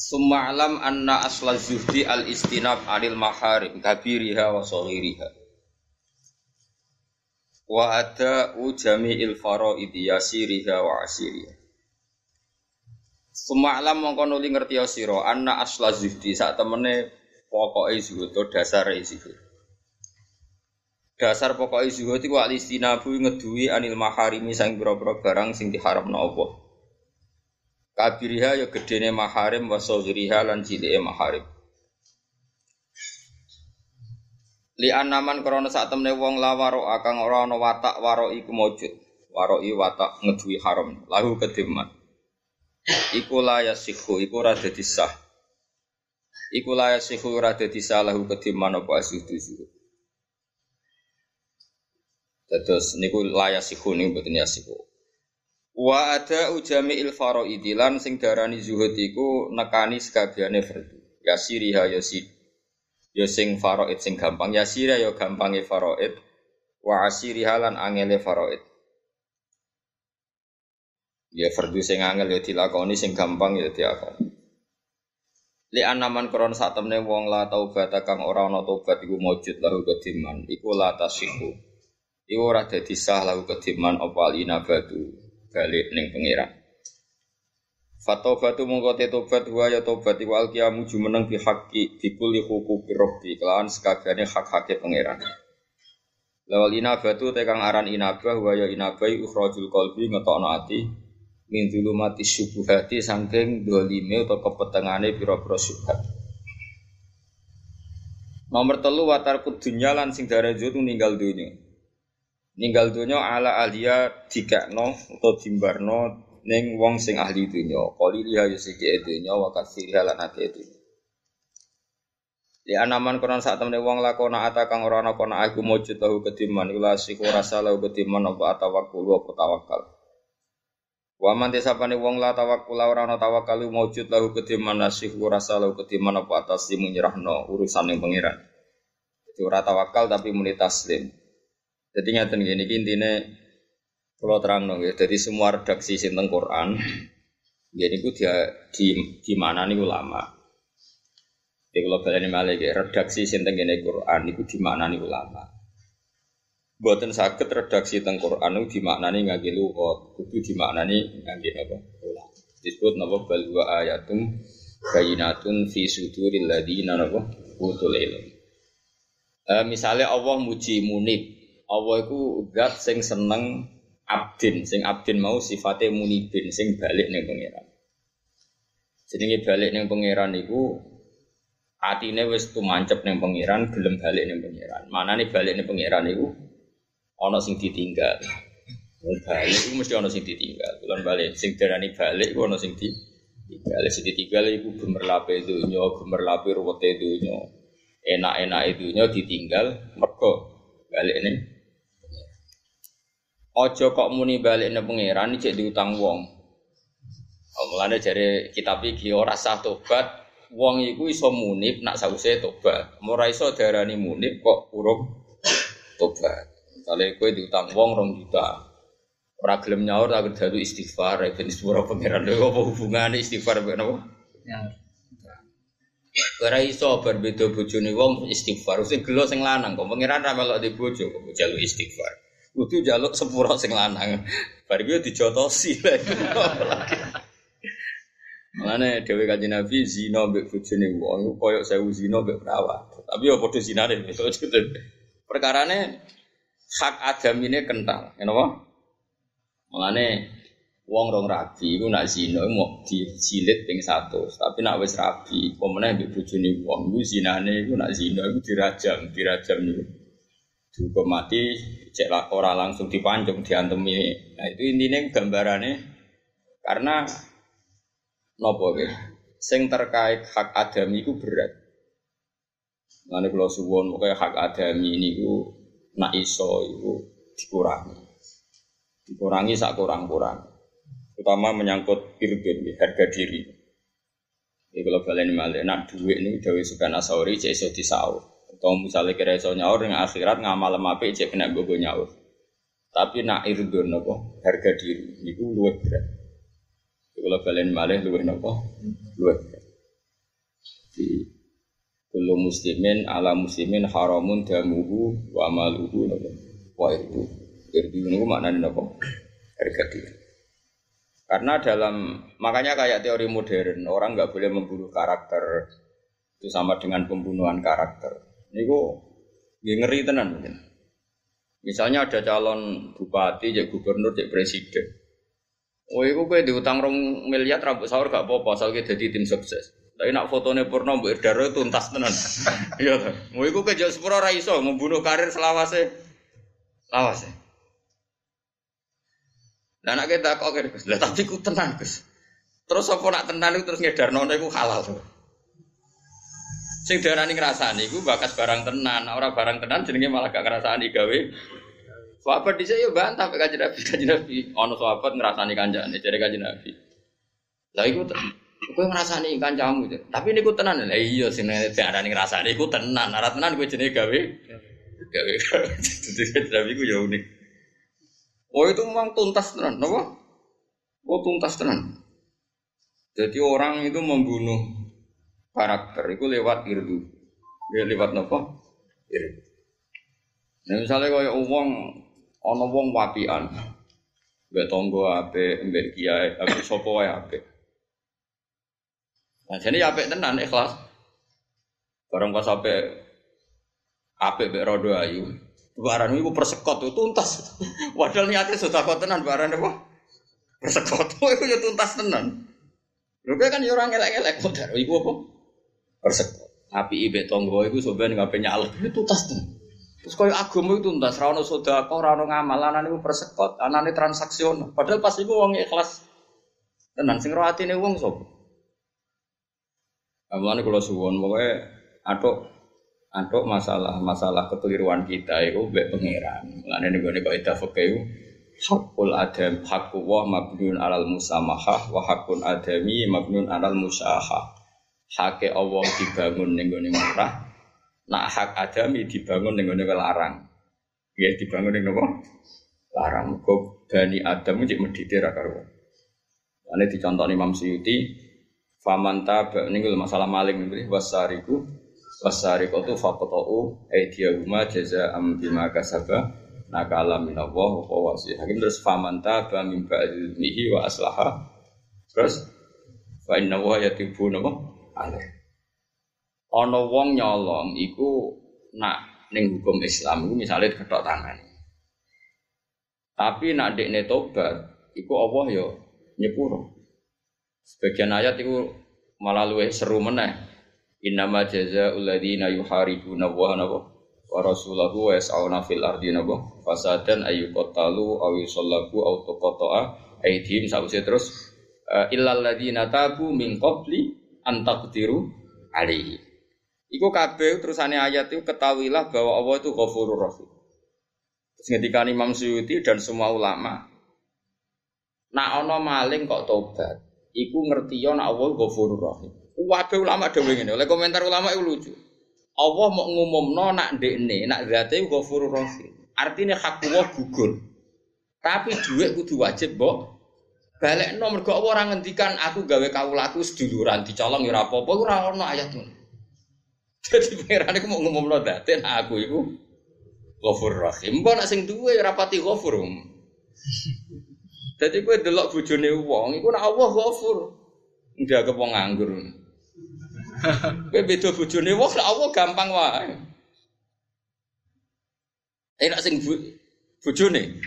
Summa alam anna asla zuhdi al istinab anil maharim kabiriha wa saghiriha. Wa ada jami'il faraidi yasiriha wa asiriha. Summa alam mongko nuli ngerti sira anna asla zuhdi sak temene pokoke zuhud dasar zuhud. Dasar pokoke zuhud iku al istinabu ngeduwi anil maharimi sang pira-pira barang sing diharamno Allah. Kabiriha ya gedene maharim wa saghiriha lan cilike maharim. Li anaman krana sak temne wong la waro akang ora ana watak waro iku mujud. Waro i watak ngeduwi haram lahu kediman. Iku la yasihu iku ora dadi sah. Iku la yasihu ora dadi sah lahu kediman apa asudu. Terus niku la yasihu niku boten yasihu. Wa ada ujami il idilan sing darani zuhud iku nekani sekabiane fardu. Ya siriha ya si ya sing faraid sing gampang ya sira ya gampange faraid wa asiriha lan angele faraid. Ya fardu sing angel ya dilakoni sing gampang ya diakoni. Li anaman kron sak temne wong la taubat kang ora ana tobat iku mujud lahu kediman iku la tasihu. Iku ora dadi sah lahu kediman apa alinabatu balik ning pangeran. Fatobatu mongko te tobat wa ya tobat iku alqiyamu jumeneng bi haqqi bi kulli huquqi rabbi kelawan sekabehane hak-hake pangeran. Lawal inabatu te kang aran inabah wa ya inabai ukhrajul qalbi ngetokno ati min zulumati syubuhati saking dolime atau kepetengane pira-pira syubhat. Nomor telu watar kudunya lan sing darajat ninggal dunia ninggal dunya ala alia dikakno utawa dimbarno ning wong sing ahli dunya qali liha yusiki dunya wa kasiriha lan ake dunya Di anaman konon saat temen wong lakona ata kang ora ana kona aku mujud tahu kediman ila siku rasa lahu kediman apa atawakkul apa tawakal Wa man desapane wong la tawakkul ora ana tawakal mujud lahu kediman nasihu rasa lahu kediman apa atas menyerahno urusan yang pangeran. Itu ora tawakal tapi muni taslim jadi ngaten gini, intinya kalau terang dong ya, jadi semua redaksi sinten Quran, jadi itu dia di di mana nih ulama. Jadi kalau kalian malah ya, redaksi sinten gini Quran itu di mana nih ulama. Buatan sakit redaksi tentang Quran itu di mana nih nggak luhut, itu di mana nih nggak apa ulama. Disebut nama balwa ayatum bayinatun fi suduril ladina napa. Uh, misalnya Allah muji munib, Allah itu zat sing seneng abdin, sing abdin mau sifatnya munibin, sing balik ning pangeran. Jenenge balik ning pangeran iku atine wis tumancep ning pangeran, gelem balik ning pangeran. Manane balik ning pangeran iku ana sing ditinggal. Wong balik iku mesti ana sing ditinggal. Bulan balik sing darani balik iku ana sing ditinggal. Sing ditinggal iku gemerlape dunya, gemerlape ruwete dunya. Enak-enak dunya ditinggal mergo balik ning Ojo kok muni balik ne pangeran cek diutang wong. Oh, mulane jare kitab iki ora sah tobat, wong iku iso munib nak sause tobat. Ora iso darani munib kok urung tobat. Kale kowe diutang wong rong juta. Ora gelem nyaur tak dalu istighfar ben sepuro pangeran lho apa hubungane istighfar mbek napa? Ya. Ora iso berbeda bojone wong istighfar. Sing gelo sing lanang kok pangeran ra melok di bojo kok jalu istighfar. Kudu jaluk sepuro sing lanang. Bar kuwi dijotosi Mulane dhewe kanjeng Nabi zina mbek bojone wong koyo sewu zina mbek perawat. Tapi ya padha zinane Perkarane hak adam ini kental, ya napa? Mulane wong rong rabi iku nak zina mau dijilid ping 100, tapi nak wis rabi, pemene mbek bojone wong iku zinane iku nak zina iku dirajam, dirajam niku dihukum mati cek orang langsung dipancung diantemi nah itu intinya gambarannya karena Napa nggih? Sing terkait hak adami iku berat. Nanti kalau suwon pokoknya hak adami ini ku nak iso itu dikurangi, dikurangi sak kurang kurang, terutama menyangkut irdun harga diri. Ini kalau kalian malah nak duit ini dewi suka nasauri cek iso disau. Atau misalnya kira iso nyaur dengan akhirat ngamal mape cek kena gogo nyaur. Tapi nak irdun nopo harga diri itu luwih berat. Kalau kalian malah luwih nopo luwih berat. Di Kullu muslimin ala muslimin haramun damuhu wa amaluhu nopo wa irdu. Irdu niku maknane nopo? Harga diri. Karena dalam makanya kayak teori modern orang nggak boleh membunuh karakter itu sama dengan pembunuhan karakter. Niku ngeri tenan mungkin. Misalnya ada calon bupati, jadi gubernur, jadi presiden. Oh, itu gue diutang rong miliar rambut sahur gak apa-apa, asal jadi tim sukses. Tapi nak fotonya purno Mbak tuntas tenan. Iya tuh. Mau iku kejo sepuro ra iso membunuh karir selawase. Lawase. Lah nak kita kok Gus. Lah tapi ku tenan Gus. Terus apa nak tenan itu terus ngedarno iku halal. Sing darani ngrasani iku bakas barang tenan, ora barang tenan jenenge malah gak ngrasani gawe. Sahabat dhisik yo bantah pek kanjeng Nabi, kanjeng Nabi. Ono sahabat ngrasani kanjane jare kanjeng Nabi. Lah iku Kowe ngrasani kancamu. Tapi niku tenan lha iya sing diarani ngrasani iku tenan. Ora tenan kowe jenenge gawe. Gawe. Jadi tapi ku ya unik. Oh itu memang tuntas tenan, napa? Oh tuntas tenan. Jadi orang itu membunuh karakter itu lewat irdu. Ya lewat napa? Irdu. Nah, misalnya kaya wong ana wong wapian. Mbek tonggo ape, mbek kiai, ape sapa wae apik. Nah, jadi apik tenan ikhlas. Barang pas apik apik mbek rodo ayu. Barang iku persekot itu tuntas. Padahal niatnya sudah kok tenan barang apa? Persekot itu ya tuntas tenan. Lho kan ya orang elek-elek kok daro iku apa? Persekot. Api ibe tonggo iku sampean ngape nyalek itu tuntas tenan. Terus koyo agama itu tuntas, ra ono sedekah, ra ono ngamal, anane iku persekot, anane transaksional. Padahal pas iku wong ikhlas. Tenan sing ro atine wong sapa? Mulane kalau suwon pokoknya atok atok masalah masalah kekeliruan kita itu mbek pangeran. Ning gone kok ida fikih hakul adam hakku wa mabniun alal musamahah wa hakun adami mabniun alal musahah. Hake Allah dibangun ning gone murah. Nak hak adami dibangun ning gone larang. Ya dibangun ning napa? Larang. Kok bani Adam cek medhite ra karo. Ane dicontoh Imam Suyuti, Faman taba ini masalah maling ini wasariku wasariku itu fakotou aidiyahuma jaza am bima kasaba nakala minallah wa wasi hakim terus faman taba min ba'dilmihi wa aslaha terus fa inna wa yatibu napa alaih ana wong nyolong iku nak ning hukum Islam iku misale ketok tangan. Tapi nak dekne tobat iku Allah yo nyepuro. Sebagian ayat itu malah luwih seru meneh. Innama jazaa'ul ladzina yuharibuna wa wa rasulahu wa yas'auna fil ardi nabo fasadan ayyuqatalu aw yusallabu aw tuqata'a aydihim. Sause terus uh, illal ladzina tabu min qabli an taqdiru alaihi. Iku kabeh terusane ayat itu ketahuilah bahwa Allah itu Ghafurur Rahim. Terus ngendikan Imam Suyuti dan semua ulama, nak ono maling kok tobat, iku ngerti yo nak Allah Ghafurur Rahim. Wabe ulama dhewe ngene. Oleh komentar ulama itu lucu. Allah mau ngumumno nak ndekne, nak zate Ghafurur Rahim. Artinya hak Allah gugur. Tapi duit kudu wajib, Mbok. Balekno mergo Allah ora ngendikan aku gawe kawulaku seduluran dicolong ya ora apa-apa ora ono ayat ngono. Jadi pangeran iku mau ngumumno date nak aku iku Ghafurur Rahim. Mbok nak sing duwe ora pati ghafur. Jadi gue delok bojone wong, iku nak Allah ghafur. Ke wong nganggur. Gue beda bojone wong, nak Allah gampang wae. Eh nak sing bojone.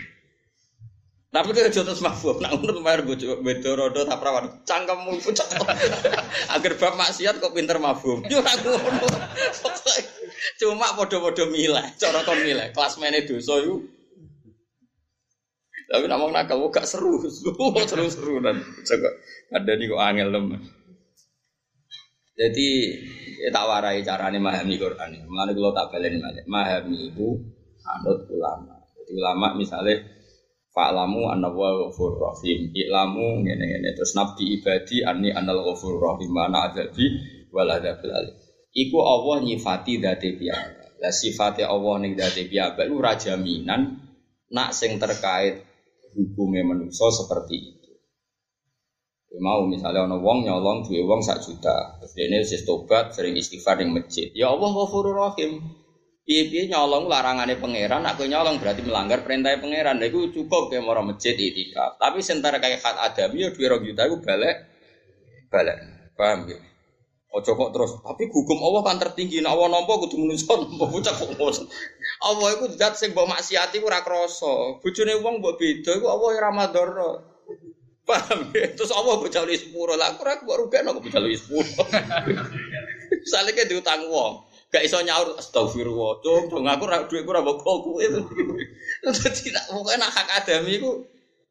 Tapi dia jotos mabuk, nak ngono bayar bojo beda rodo tak perawan. Cangkemmu pucuk. Agar bab maksiat kok pinter mabuk. Yo ora ngono. Cuma padha-padha milih, cara kon. Kelas mene dosa iku Tapi nak nakal, oh, gak seru, seru-seru dan coba ada nih kok angel lemes. Jadi ya tak warai carane memahami Quran. Mulane kula tak baleni malih. Memahami itu anut ulama. Jadi ulama misalnya Fa'lamu anna wa ghafur rahim. I'lamu ngene-ngene terus nabi ibadi anni anal ghafur rahim mana adabi wal adabil alim. Iku Allah nyifati dati piyambak. Lah sifate Allah ning dati piyambak lu raja minan nak sing terkait hukumnya manusia seperti itu. Ya, mau misalnya ono wong nyolong duwe wong sak juta, terus ini tobat sering istighfar di masjid. Ya Allah ghafurur rahim. Piye-piye nyolong larangannya pangeran, aku nyolong berarti melanggar perintah pangeran. Lha iku cukup kayak mau masjid itikaf. Tapi sentara kayak hak adam ya dua juta iku balik balik. Paham ya? Ojo kok terus, tapi hukum Allah kan tertinggi. Nek Allah nampa kudu menungso nampa bocah kok ngono. Allah iku zat sing mbok maksiati ora krasa. Bojone wong mbok beda iku Allah ora madara. Paham ya? Terus Allah mbok jali sepuro. Lah aku ora mbok rugekno kok mbok jali sepuro. Salike diutang wong. Gak iso nyaur astagfirullah. Cung, cung aku ora dhuwitku ora mbok kowe itu. Dadi nak pokoke nak hak adami iku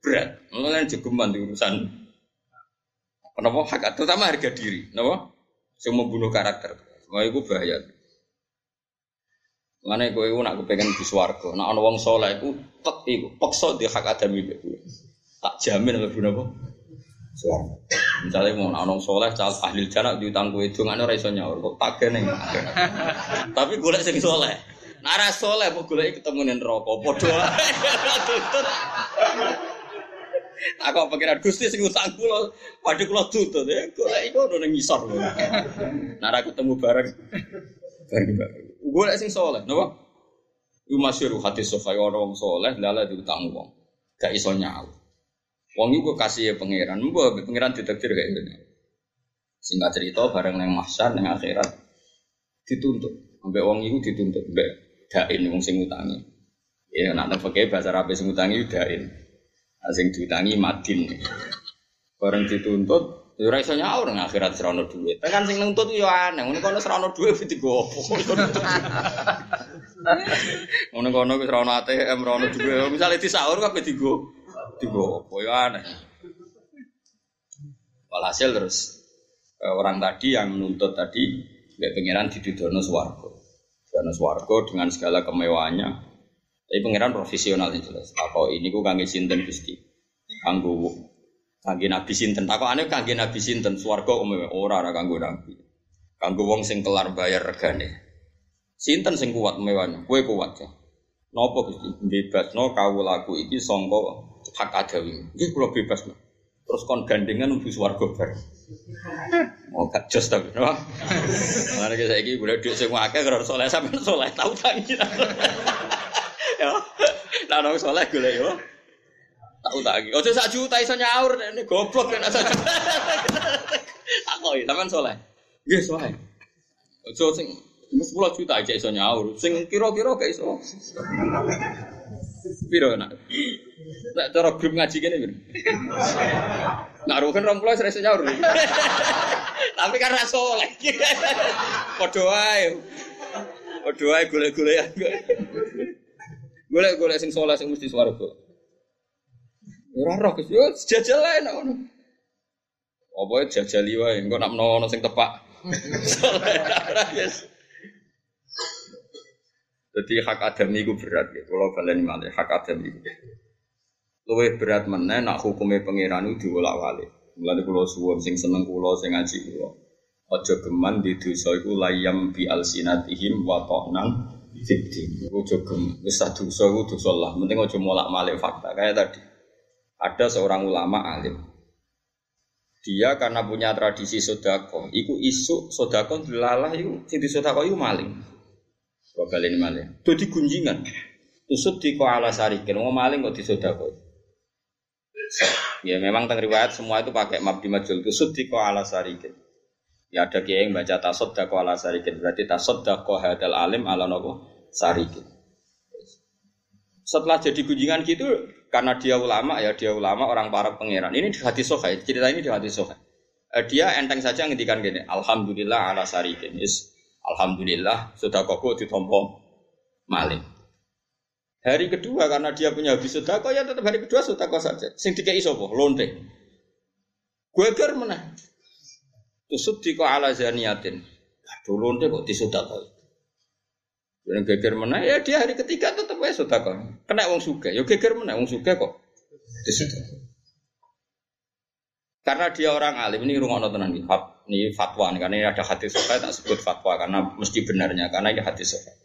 berat. Mulane jegeman di urusan Kenapa hak terutama harga diri, kenapa? Sing membunuh karakter. Wah iku bahaya. Mana gue iku nak kepengen di swarga. Nak ana wong saleh iku tek iku peksa di hak adami Tak jamin mlebu napa? Swarga. Misalnya mau nak orang soleh, cal ahli jana diutang kue dongane ora iso nyaur, kok tak ning. Tapi golek sing soleh. Nara soleh mau golek ketemu padha ae. Tutut. Aku pikiran Gusti sing utang kula, padha kula tutut ya golek iku ono ning ngisor. Nara ketemu bareng. Golek sing soleh, napa? Iku masyhur hadis sahih orang soleh lala diutang wong. Gak iso nyaur. Wong iku kasih pangeran, mbok pangeran ditakdir kayak gini. Singkat cerita bareng nang mahsyar nang akhirat dituntut. Sampai wong iku dituntut mbek dain wong sing utangi. Ya nak pakai bahasa Arab sing utangi dain. Nah, diutangi madin. Bareng dituntut Ya ora iso nyaur nang akhirat serono duit. Tekan sing nuntut yo aneh, ngene kono serono duit digo opo. Ngono kono wis serono ATM, serono duit. Misale disaur kabeh digo Tiba apa ya aneh. Walhasil terus eh, orang tadi yang menuntut tadi Mbak Pangeran didudono swargo. Dono swargo dengan segala kemewahannya. Tapi pangeran profesional yang jelas. Apa ini ku kangge sinten Gusti? Kanggo kangge nabi sinten. Aneh kangge nabi sinten swarga umum ora ora kanggo nabi. Kanggo wong sing kelar bayar regane. Sinten sing kuat mewahnya? Kue kuat ya. Nopo Gusti? No kawulaku iki sangka hak adawi. Ini kalau bebas no. Terus kon gandengan untuk swarga bareng. Oh gak jos tapi, no? Mana kita ini boleh duit semua akeh kalau soleh sampai soleh tahu tangi. Ya, nah nong soleh gue yo. Tahu tangi. Oh sak juta iso nyaur ini goblok kan sak juta. Aku ya, sampean soleh. Iya soleh. Ojo sing sepuluh juta aja iso nyaur. Sing kira-kira gak iso. Piro nak? Nak cara grup ngaji gini piro? Nak rugen rong puluh serasa nyaur. Tapi kan rasa soleh. Padha wae. Padha wae golek-golekan. Golek-golek sing soleh sing mesti swarga. Ora roh Gus, yo jajal ae nak ngono. Apa jajali wae, engko nak menawa sing tepak. Jadi hak adam itu berat ya. Kalau kalian malah hak adam itu. Luwe berat mana nak hukumnya pangeran itu diulak walik. Mulai kalau suwon sing seneng kulo sing ngaji kulo. Ojo geman di dosa iku layam bi alsinatihim wa ta'nan fiddin. Ojo geman. Wis dosa iku dosa lah. Penting ojo molak malik fakta. Kayak tadi. Ada seorang ulama alim. Dia karena punya tradisi sodako, iku isu sodako dilalah iku sing sodako iku maling. Kali ini maling. Itu di gunjingan. Tusut di ko ala sarikin. Mau maling kok disodako. Ya memang tentang riwayat semua itu pakai mabdi majul. Tusut di ko ala sarikin. Ya ada kiai yang baca dako ala sarikin. Berarti tasod dako hadal alim ala nopo sarikin. Setelah jadi gunjingan gitu, karena dia ulama ya dia ulama orang para pangeran. Ini di hati sohai. Cerita ini di hati sohai. Dia enteng saja ngendikan gini. Alhamdulillah ala sarikin. Yes Alhamdulillah sudah koko ditompo maling. Hari kedua karena dia punya habis sodako ya tetap hari kedua sodako saja. Sing dikei sopo lonte. Gue ger mana? Tusuk di ala zaniatin. Aduh lonte kok disodako. Yang geger mana? Ya dia hari ketiga tetap ya sodako. Kena wong suka. Ya geger mana? Wong suka kok disodako. Karena dia orang alim ini rumah tenan. Ini fatwa nih karena ini ada hati sofa tak sebut fatwa karena mesti benarnya karena ini hati sofa.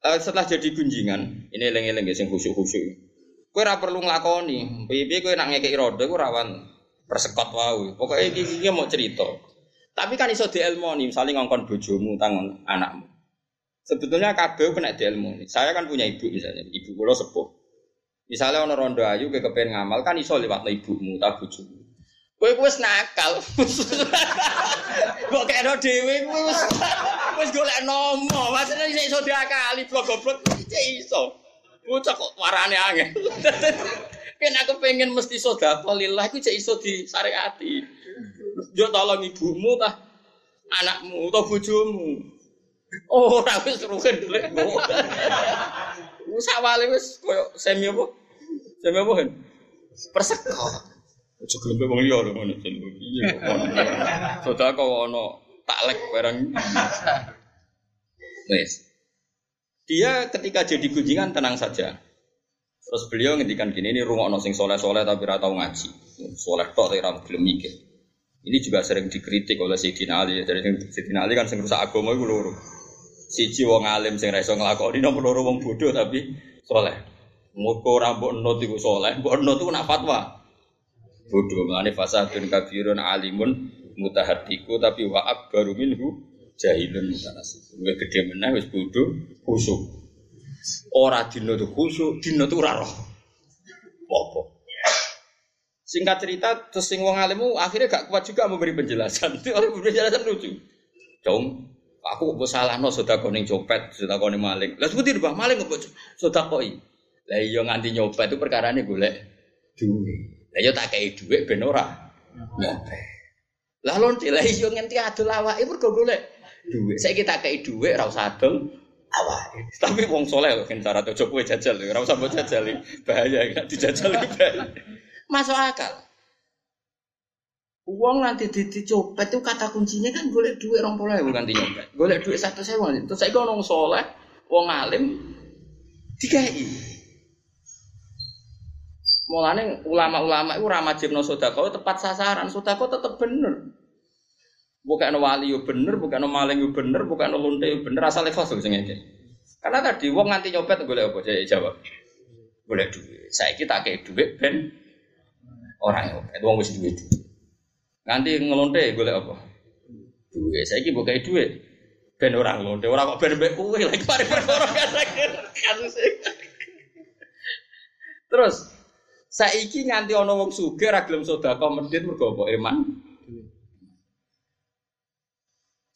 Uh, setelah jadi gunjingan, ini lengi-lengi sing khusyuk-khusyuk. Kowe ora perlu nglakoni. Piye kowe nak ngekeki rodo kowe rawan persekot wae. Pokoke iki iki mau cerita. Tapi kan iso dielmoni, misalnya ngongkon bojomu tangan anakmu. Sebetulnya kabeh kena dielmoni. Saya kan punya ibu misalnya, ibu kula sepuh. Misalnya ono rondo ayu ke kepen ngamal kan iso lewat ibumu ta bojomu. Kowe wis nakal. Kok kena dhewe kowe wis golek nomo. Maksudnya isih iso diakali blok-blok isih iso. Bocah kok warane angel. Kan aku pengen mesti sedekah lillah iku cek iso disyariati. Yo tolong ibumu tah anakmu atau bojomu. Oh, ora wis rugen dulek. Wis awale wis koyo semi apa? Semi apa kan? Perseko. Ojo gelembe wong liya lho ngono jen. Iya, Sedekah ono taklek barang. Wes. Dia ketika jadi gunjingan tenang saja. Terus beliau ngendikan gini, ini rumah sing soleh-soleh tapi ora tau ngaji. Soleh tok tapi ora gelem mikir. Ini juga sering dikritik oleh Sayyidina Ali. Jadi Sayyidina Ali kan sing rusak agama iku loro. Siji wong alim sing ra iso nglakoni, nomor loro wong bodoh tapi soleh. Muga ora mbok iku soleh, mbok nut iku nak fatwa bodoh mengenai fasadun kabirun alimun mutahatiku tapi wa akbaru minhu jahilun mutanasib. Luwih gede meneh wis bodoh khusuk. Ora dino tuh khusuk, dino tuh ora roh. Singkat cerita, terus sing alimu akhirnya gak kuat juga memberi penjelasan. Itu oleh penjelasan lucu. Dong, aku kok salah no sudah koning copet, sudah koning maling. Lah seperti bah maling kok sudah koi. Lah iya nganti nyopet itu perkara ini golek duit. Lah yo tak kei dhuwit ben ora ngope. Lah lonte lah yo ngenti adol awake mergo golek dhuwit. Saiki tak kei dhuwit ora usah adol awake. Tapi wong soleh lho kan cara cocok kowe jajal ora usah mbok jajal bahaya gak dijajal bahaya. Masuk akal. Uang nanti dicopet itu kata kuncinya kan golek duit orang pola bukan di nyopet. Golek duit satu sewa. Terus saya ngomong soleh, uang alim, tiga ini. Mulane ulama-ulama itu ramah jibno sodako tepat sasaran, sodako tetap bener. Bukan wali yo bener, bukan maling yo bener, bukan lonte yo bener, asal ikhlas sing Karena tadi wong nganti nyopet golek apa? Saya jawab. Golek duit. Saya kita kayak duit ben orang nyopet, wong wis duit. Nganti ngelonte golek apa? Duit. Saya ki bukai duit. Ben orang lonte, orang kok ben mbek kowe lagi pare perkara kasus. Terus Saiki nganti ana wong sugih ra gelem sedekah medhit mergo apa iman.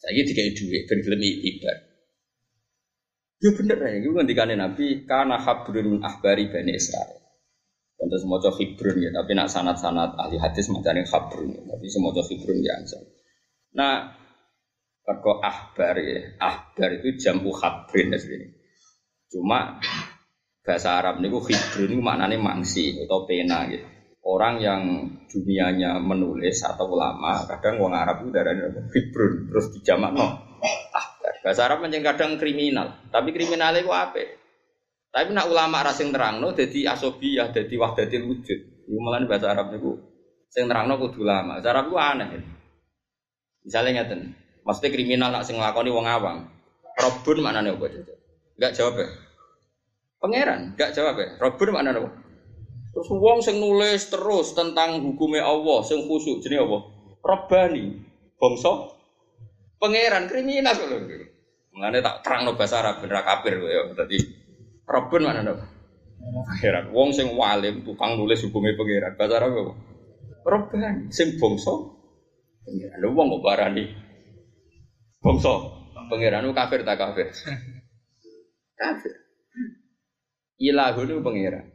Saiki dikai dhuwit ben gelem ibadah. Yo bener ya, itu ngendikane Nabi karena habrun ahbari bani Israel. Untuk semua hibrun ya, tapi nak sanat-sanat ahli hadis macamnya habrun, ya. tapi semua hibrun ya Nah, kalau ahbar ya, ahbar itu jamu habrin ya sini. Cuma bahasa Arab niku khibrun niku maknane mangsi atau pena gitu. Orang yang dunianya menulis atau ulama, kadang wong Arab itu darahnya khibrun terus dijamak no. Ah, bahasa Arab menjadi kadang kriminal, tapi kriminal itu apa? Tapi nak ulama rasing terang no, jadi asobiyah, jadi wahdatil wujud. Itu malah bahasa Arab niku sing terang no kudu ulama. Bahasa Arab itu aneh. Misalnya ngeten, maksudnya kriminal nak sing nglakoni wong awam. Robun mana nih apa Enggak jawab ya. Pangeran, gak jawab ya. Robber mana nopo? Terus wong sing nulis terus tentang hukumnya Allah, sing khusyuk jenis apa? Robani, bangsa pangeran kriminal lho. Mengenai tak terang no bahasa Arab bener kafir ya. Tadi Robber mana nopo? Pangeran, wong sing walim tukang nulis hukumnya pangeran. Bahasa Arab apa? Robani, sing bangsa pangeran. Lho wong kok barani bangsa pangeran kafir tak kafir? Kafir. Ilahun pangeran.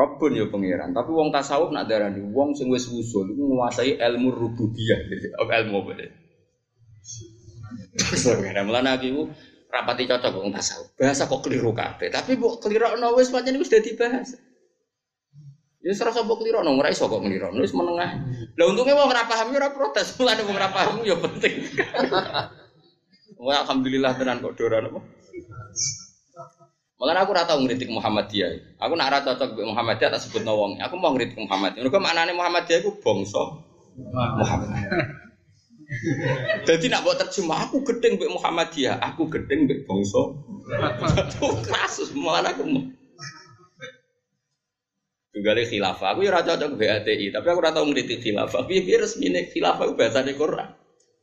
Rabbun ya pangeran, tapi wong tasawuf nak darani wong sing wis usul iku nguasai ilmu rububiyah, ilmu apa deh. Sebenarnya malah nabi rapati cocok wong tasawuf. Bahasa kok keliru kabeh, tapi mbok kelirokno wis pancen wis dadi bahasa. Ya serasa mbok klirokno ora iso kok nglirokno wis menengah. Lah untungnya wong ora paham ya ora protes, mulane wong ora paham ya penting. Wah alhamdulillah tenan kok doran apa. Malah aku ora tau ngritik Muhammadiyah. Aku nak ora cocok Muhammadiyah tak sebut wong. Aku mau ngritik Muhammadiyah. Mergo maknane Muhammadiyah iku bangsa Muhammad. Jadi nak buat terjemah aku gedeng mbek Muhammadiyah, aku gedeng mbek bangsa. Tuh kasus malah aku. Tunggale khilafah. Aku ya ora cocok BATI, tapi aku ora tau khilafah. Piye-piye resmine khilafah ku bahasane Quran.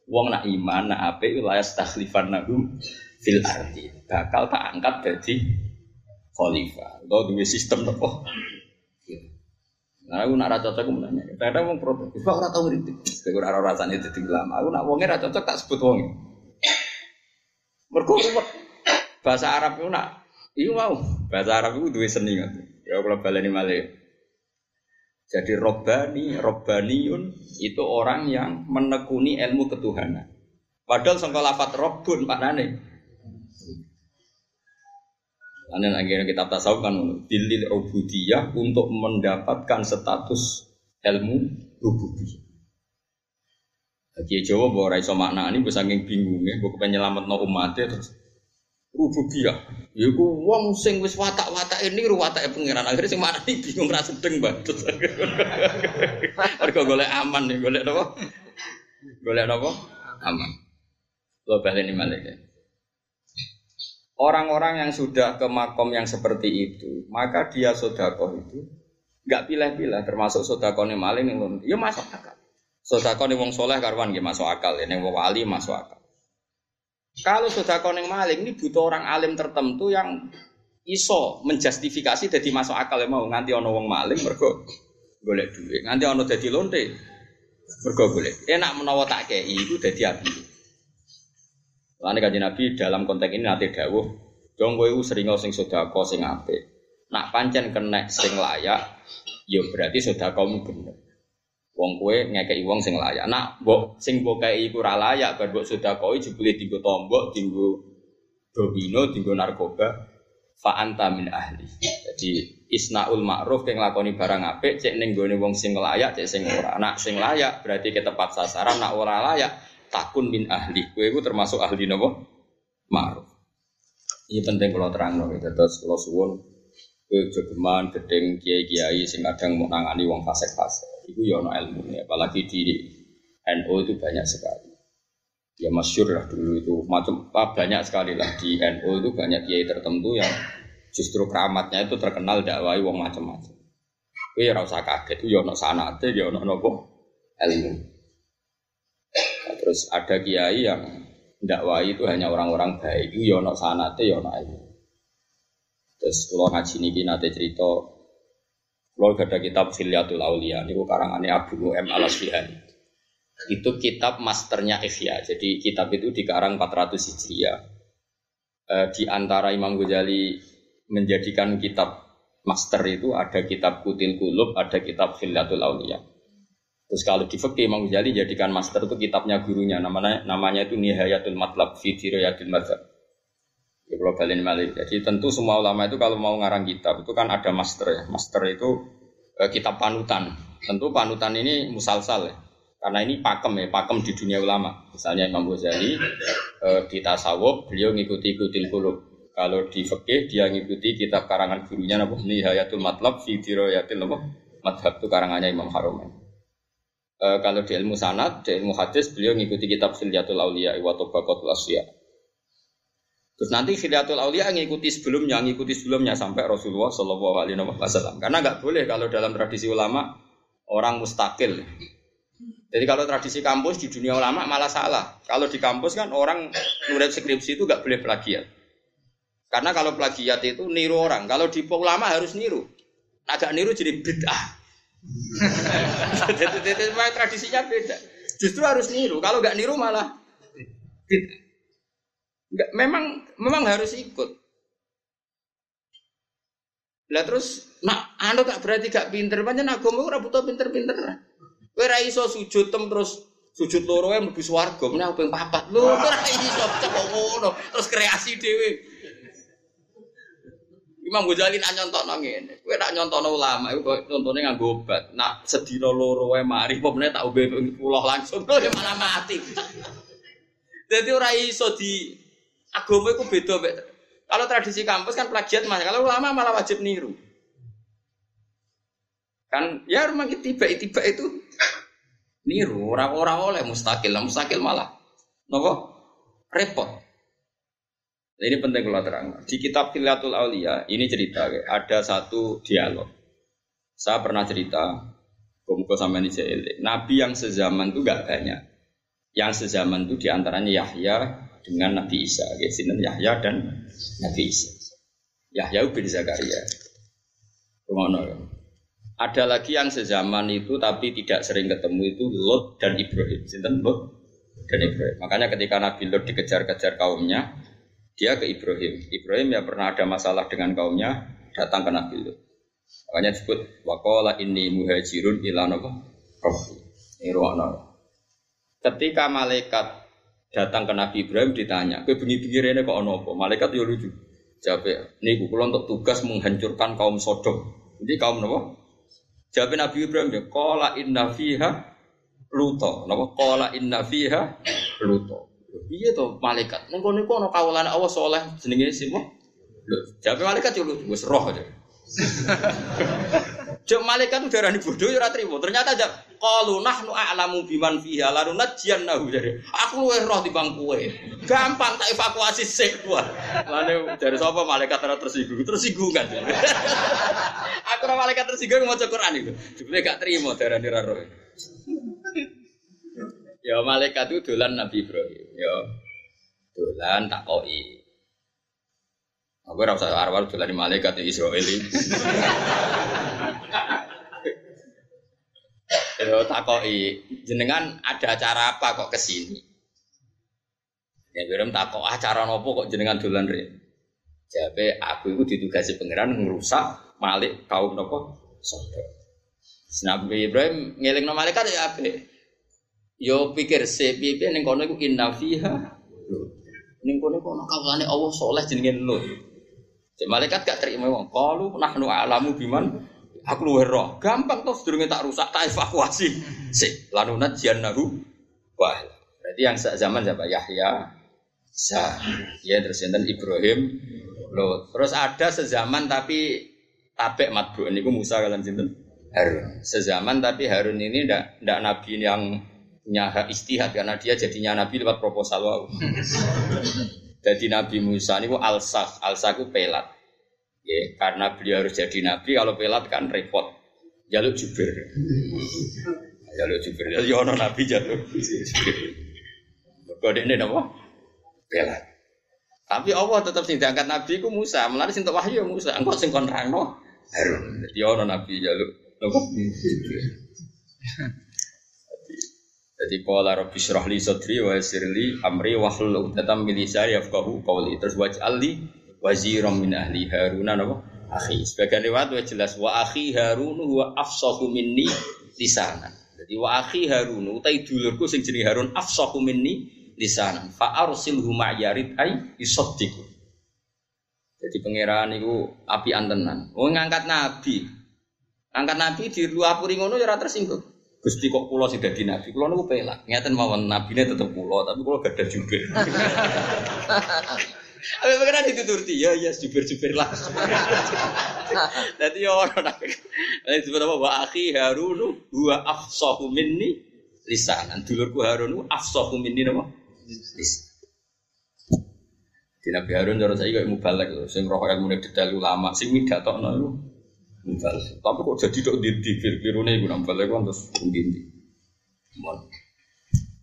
Wong nak iman, nak apik la yastakhlifannahum fil ardi. Bakal tak angkat jadi khalifah. Atau duwe sistem apa? Nah, aku nak rasa cocok menanya. Kadang mau protes. Kok ora tau ngritik. Kok ora rasane dadi ulama. Aku nak wonge ra cocok tak sebut wonge. Mergo bahasa Arab itu nak iya mau. Bahasa Arab itu duwe seni kan. Ya kalau baleni malih. Jadi robbani, robbaniun itu orang yang menekuni ilmu ketuhanan. Padahal sangka lafat robbun maknane Ane akhirnya kita tasawuf kan dilil ubudiyah untuk mendapatkan status ilmu rububiyah. Kiai Jawa bahwa raiso makna ini bisa nging bingung ya, gue kepenyen no umatnya terus rububiyah. Ya gue wong sing wis watak watak ini watak pengiran akhirnya sing mana nih bingung rasa sedeng banget. Mereka golek aman nih, golek apa? Golek apa? Aman. Lo balik ini malah ya. Orang-orang yang sudah ke makom yang seperti itu, maka dia sodako itu nggak pilih-pilih, termasuk sodako nih maling yang ya masuk akal. Nih wong soleh karuan gak masuk akal, ini wong wali masuk akal. Kalau sodako nih maling ini butuh orang alim tertentu yang iso menjustifikasi jadi masuk akal ya mau nganti ono wong maling mergo golek duit, nganti ono jadi lonte mergo golek. Enak menawa tak kayak itu jadi api. Lalu kaji Nabi dalam konteks ini nanti dawuh, dong gue sering sing kau sing ape. Nak pancen kena sing layak, ya berarti kau bener. Wong kue ngekei wong sing layak. Nak mbok sing mbok kei iku ora layak, bar mbok sedekah jebule dienggo tombok, dienggo domino, dienggo narkoba, fa anta min ahli. Jadi isnaul ma'ruf keng lakoni barang apik cek ning wong sing layak cek sing ora. Nak sing layak berarti ke tepat sasaran, nak ora layak takun min ahli. Kue itu termasuk ahli nopo ma'ruf. Ini penting kalau terang nopo. Terus kalau suwon kue jogeman, gedeng kiai kiai sing kadang mau nangani wong fasek fasek. Iku ya ilmu ya. Apalagi di NU itu banyak sekali. Ya masyur lah dulu itu macam ah, banyak sekali lah di NU itu banyak kiai tertentu yang justru keramatnya itu terkenal dakwai wong macam-macam. Kue ya rasa kaget, ya ono sanate, ya ono nopo ilmu. Terus ada kiai yang dakwai itu hanya orang-orang baik, itu yono ya sanate yono ya ilmu. Terus kalau ngaji niki nate cerita, kalau ada kitab Filiatul Aulia, ini karangannya Abu Nu'em al Asfihani. Itu kitab masternya Ihya. Jadi kitab itu dikarang 400 Hijriah. E, di antara Imam Ghazali menjadikan kitab master itu ada kitab Kutil Kulub, ada kitab Filiatul Aulia. Terus kalau di fikih Imam Ghazali jadikan master itu kitabnya gurunya namanya namanya itu Nihayatul Matlab fi Dirayatul Madzhab. Ya kalau balik balik. Jadi tentu semua ulama itu kalau mau ngarang kitab itu kan ada master ya. Master itu eh, kitab panutan. Tentu panutan ini musalsal ya. Karena ini pakem ya, pakem di dunia ulama. Misalnya Imam Ghazali eh, di tasawuf beliau ngikuti ikutin kulub. Kalau di fikih dia ngikuti kitab karangan gurunya nama Nihayatul Matlab fi Dirayatul Madzhab itu karangannya Imam Harum. E, kalau di ilmu sanad, di ilmu hadis beliau ngikuti kitab Khilyatul Auliya wa Tabaqatul Asya. Terus nanti Khilyatul Auliya ngikuti sebelumnya, ngikuti sebelumnya sampai Rasulullah Shallallahu Alaihi Wasallam. Karena nggak boleh kalau dalam tradisi ulama orang mustakil. Jadi kalau tradisi kampus di dunia ulama malah salah. Kalau di kampus kan orang nulis skripsi itu nggak boleh plagiat. Karena kalau plagiat itu niru orang. Kalau di ulama harus niru. Agak niru jadi bid'ah. Jadi tradisinya beda. Justru harus niru. Kalau nggak niru malah Nggak, memang memang harus ikut. Lah terus, nak anu gak berarti gak pinter, banyak agama ora butuh pinter-pinter. Kowe ra iso sujud tem terus Sujud loro ya mlebu swarga, meneh ping papat. Lho, ora iso ngono. Terus kreasi dhewe. Imam Ghazali nak nyontokno ngene. Kowe nak nyontokno ulama kok contone nganggo obat. Nak sedina loro wae mari apa meneh tak ombe puluh langsung ya malah mati. Jadi ora iso di agama iku beda. Kalau tradisi kampus kan plagiat mas, kalau ulama malah wajib niru. Kan ya memang tiba-tiba itu niru orang-orang oleh mustakil, mustakil malah nopo repot. Ini penting kalau terang. Di kitab Filatul Aulia ini cerita ada satu dialog. Saya pernah cerita, Komko sama ini Nabi yang sezaman itu gak banyak. Yang sezaman itu di antaranya Yahya dengan Nabi Isa. Ya, sini Yahya dan Nabi Isa. Yahya bin Zakaria. Rumah Ada lagi yang sezaman itu tapi tidak sering ketemu itu Lot dan Ibrahim. Sinten Lot dan Ibrahim. Makanya ketika Nabi Lot dikejar-kejar kaumnya, dia ke Ibrahim. Ibrahim ya pernah ada masalah dengan kaumnya, datang ke Nabi Lut. Makanya disebut wakola ini muhajirun ilan apa? Ini Ketika malaikat datang ke Nabi Ibrahim ditanya, ke bengi-bengi rene kok ono apa? Malaikat yo lucu. Jawab, ini kula untuk tugas menghancurkan kaum Sodom. Jadi kaum apa? Jawab Nabi Ibrahim ya, kola inna fiha luto. Napa? Kola inna fiha luto. Iya tuh malaikat. Neng kono ana kawulane Allah soleh jenenge simo. Lho, jabe malaikat yo wis roh aja. Jok malaikat tuh darah bodoh ya trimo. Ternyata aja qalu nahnu a'lamu biman fiha lalu nahu dari. Aku luwih roh di kowe. Gampang tak evakuasi sik gua. Lane dari sapa malaikat ora tersinggung. Tersinggung kan. Aku ora malaikat tersinggung maca Quran itu. Jebule gak trimo darane ra roh. Ya malaikat itu dolan Nabi Ibrahim. Ya dolan tak koi. Aku ora usah arwah dolan malaikat di Israel. Ya tak koi. Jenengan ada acara apa kok ke sini? Ya Ibrahim tak kok acara nopo kok jenengan dolan re. Jabe aku itu ditugasi pangeran ngerusak malik kaum nopo Sodom. Nabi Ibrahim ngeling malaikat ya ape. Yo pikir se piye ning kono iku inna fiha ning kono kono kawane Allah soleh jenenge Lut. Cek malaikat gak terima wong. Qalu nahnu a'lamu biman aku luwe roh. Gampang toh sedurunge tak rusak tak evakuasi. Sik lanunat jannahu wah. Berarti yang sak zaman siapa Yahya Sa. Ya terus enten Ibrahim Lut. Terus ada sezaman tapi tabek matbu niku Musa kalian sinten? Harun. Sezaman tapi Harun ini ndak ndak nabi yang punya hak istihad karena dia jadinya nabi lewat proposal wow. jadi Nabi Musa ini alsah, alsah itu pelat. Ya, karena beliau harus jadi nabi, kalau pelat kan repot. Jaluk jubir. Jaluk jubir. Ya ono nabi jaluk jubir. Kode ini apa? Pelat. Tapi Allah tetap sing diangkat nabi ku Musa, melalui sing wahyu Musa. Engkau sing kon rangno Harun. Jadi ono nabi jaluk apa? Jadi pola Rabbi syrah li wa sirli amri wa hlul uqdatam min lisani yafqahu qawli. Terus waj'alli waziran min ahli Haruna napa? Akhi. Sebagian riwayat wa jelas wa akhi Harun huwa afsahu minni lisanan. Jadi wa akhi Harun utai dulurku sing jenenge Harun afsahu minni lisanan. Fa arsilhu ma'yarid ay isaddiqu. Jadi pangeran itu api antenan. Oh ngangkat nabi. Angkat nabi di luar ngono ya ora tersinggung. Gusti kok pulau sih dadi nabi, pulau niku pelak. Ngeten mawon nabine tetep pulau, tapi pulau gak ada jubir. Apa pengen dituturti? Ya ya jubir-jubir lah. Dadi ya orang nabi. Ini disebut apa? Wa akhi Harun huwa afsahu minni lisanan. Dulurku Harun afsahu minni napa? Lisan. Di Nabi Harun cara saya kayak mubalek loh, sing roh ilmu detail ulama, sing midatokno itu tapi kok jadi dok di di virune iku nambah lagi terus tinggi.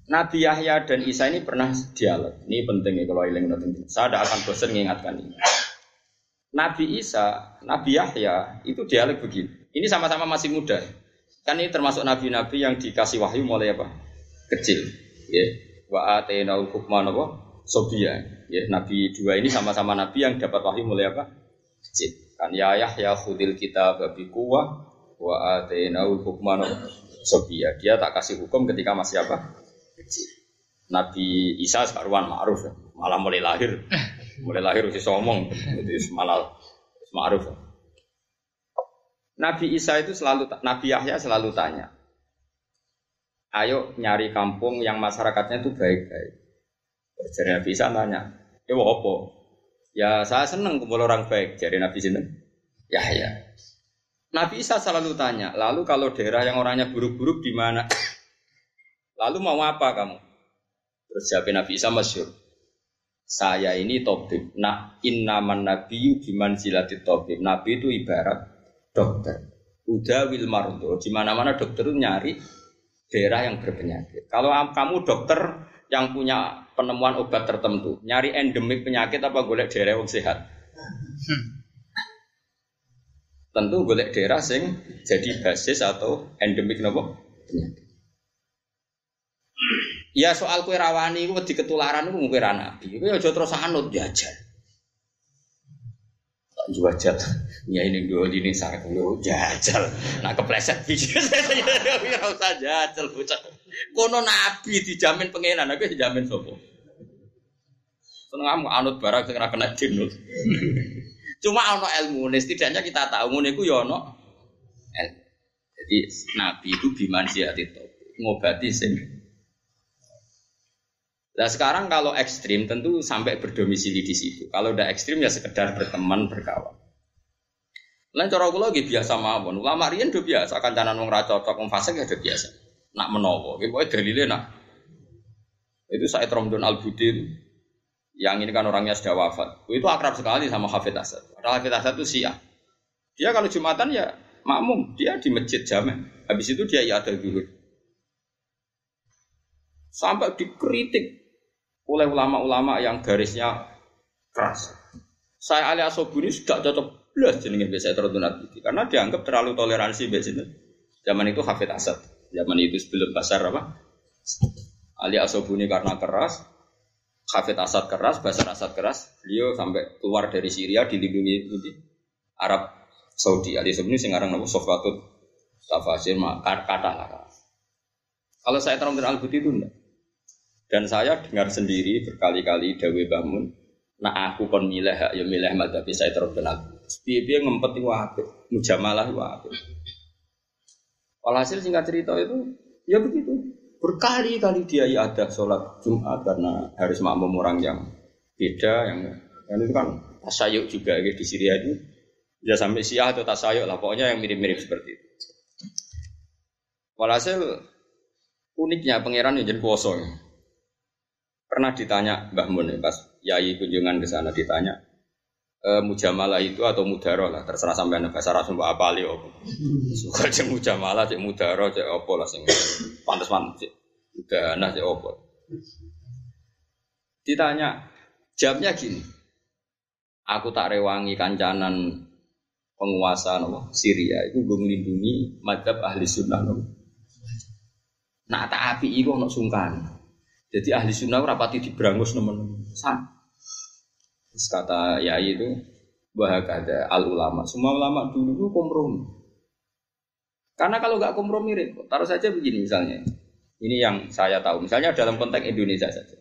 Nabi Yahya dan Isa ini pernah dialog. Ini penting ya kalau ilang nanti. Saya tidak akan bosan mengingatkan ini. Nabi Isa, Nabi Yahya itu dialog begini. Ini sama-sama masih muda. Kan ini termasuk nabi-nabi yang dikasih wahyu mulai apa? Kecil. Ya. Wa atainal hukman apa? Sobia. Ya, nabi dua ini sama-sama nabi yang dapat wahyu mulai apa? Kecil. Kan ya Yahya khudil kita babi kuwa wa atainahu hukman sobia. Dia tak kasih hukum ketika masih apa? kecil. Nabi Isa sekaruan ma'ruf ya. malah mulai lahir, mulai lahir usia somong, jadi malah ma'ruf. Ya. Nabi Isa itu selalu, Nabi Yahya selalu tanya, ayo nyari kampung yang masyarakatnya itu baik-baik. Jadi Nabi Isa tanya, ya apa? Ya saya senang kumpul orang baik, jadi Nabi Isa. Yahya. Nabi Isa selalu tanya, lalu kalau daerah yang orangnya buruk-buruk di mana? Lalu mau apa kamu? Terus jawab Nabi Isa masyur. Saya ini tobib. Nah, innaman nabi biman silati tobib. Nabi itu ibarat dokter. Udah wil mardo. Di mana-mana dokter itu nyari daerah yang berpenyakit. Kalau kamu dokter yang punya penemuan obat tertentu, nyari endemik penyakit apa golek daerah yang sehat? Tentu golek daerah sing jadi basis atau endemik nopo. Ya soal kue rawani itu di ketularan itu mungkin nabi. Itu ya terus anut. Juga jajal. Ya ini dua ini sangat dulu jajal. Nah kepleset biji saya usah jajal bocah. Kono nabi dijamin pengenan, nabi dijamin sopo. Seneng kamu anut barang segera kena dinut. Cuma ono ilmu, setidaknya kita tahu ngono iku ya Jadi nabi itu bimansiat itu ngobati sing Nah sekarang kalau ekstrim tentu sampai berdomisili di situ. Kalau udah ekstrim ya sekedar berteman berkawan. Lain cara lagi biasa mawon. Ulama riyen do biasa kancanan wong ra cocok wong fasik ya do biasa. Nak menowo, nggih pokoke dalile nak. Itu Said Romdon Al Budi yang ini kan orangnya sudah wafat. Itu akrab sekali sama Hafid Asad. Padahal Asad itu Syiah. Dia kalau Jumatan ya makmum, dia di masjid jamin. Habis itu dia ya ada dulu. Sampai dikritik oleh ulama-ulama yang garisnya keras. Saya Ali Asobuni sudah cocok belas jenenge biasa terutun nabi karena dianggap terlalu toleransi biasanya. Zaman itu Hafid Asad, zaman itu sebelum pasar apa? Ali Asobuni karena keras, Hafid Asad keras, Basar Asad keras, beliau sampai keluar dari Syria dilindungi di Arab Saudi. Ali Asobuni sekarang nama Sofwatut Tafasir kata lah. Kalau saya terang al itu enggak. Dan saya dengar sendiri berkali-kali Dawe Bangun, nah aku kon milih ya milih madhabi saya terus kenal. Piye ngempet itu mujamalah itu. Walhasil singkat cerita itu ya begitu. Berkali-kali dia ya ada sholat Jumat karena harus makmum orang yang beda yang dan itu kan tasayuk juga ya, di Syria itu ya sampai Syiah atau tasayuk lah pokoknya yang mirip-mirip seperti itu. Walhasil uniknya pangeran yang jadi kuasa. Pernah ditanya Mbah Mun ya, pas Yai kunjungan ke sana ditanya e, mujamalah itu atau mudaro lah. Terserah sampai bahasa Rasul apa ali apa. Suka cek mujamalah cek mudaro cek apa lah sing pantas pantas cek nah cek apa. Ditanya jawabnya gini. Aku tak rewangi kancanan penguasa nopo Syria. Itu gue melindungi madhab ahli sunnah nopo. Nak tak api itu ono sungkan. Jadi ahli sunnah rapati diberangus teman-teman. Terus kata Yai itu bahagada al ulama. Semua ulama dulu itu kompromi. Karena kalau nggak kompromi, taruh saja begini misalnya. Ini yang saya tahu. Misalnya dalam konteks Indonesia saja.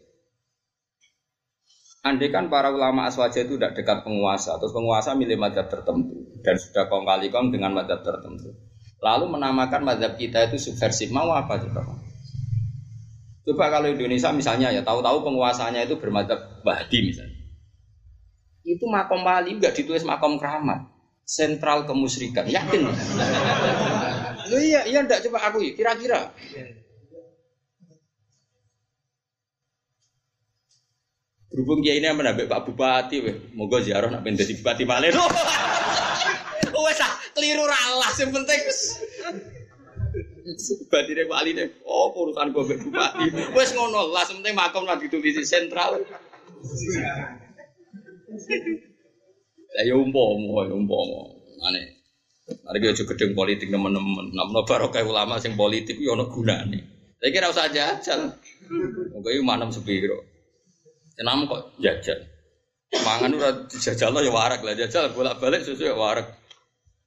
Andai kan para ulama aswaja itu tidak dekat penguasa, terus penguasa milih madhab tertentu dan sudah kong kali kong dengan madhab tertentu. Lalu menamakan madhab kita itu subversif, mau apa coba? Coba kalau Indonesia misalnya ya tahu-tahu penguasanya itu bermadhab Bahdi misalnya. Itu makom wali nggak ditulis makom keramat. Sentral kemusyrikan. Yakin? Lu iya, iya enggak coba aku kira-kira. Berhubung dia ini yang menambah Pak Bupati, weh. Moga ziarah nak pengen jadi Bupati Malen. Wes ah, keliru ralas yang penting. Batine Pak Ali deh. Oh, urusan gue bupati. Wes ngono lah, penting makom lah ditulis sentral. Ya umpama, ya. Aneh. Mari kita gedeng politik teman-teman. Namun barokah ulama sing politik ya ono gunane. Saya kira usah jajal. Monggo iki manem sepiro. Kenapa kok jajal? Mangan ora dijajal ya warak lah jajal bolak-balik susu ya warak.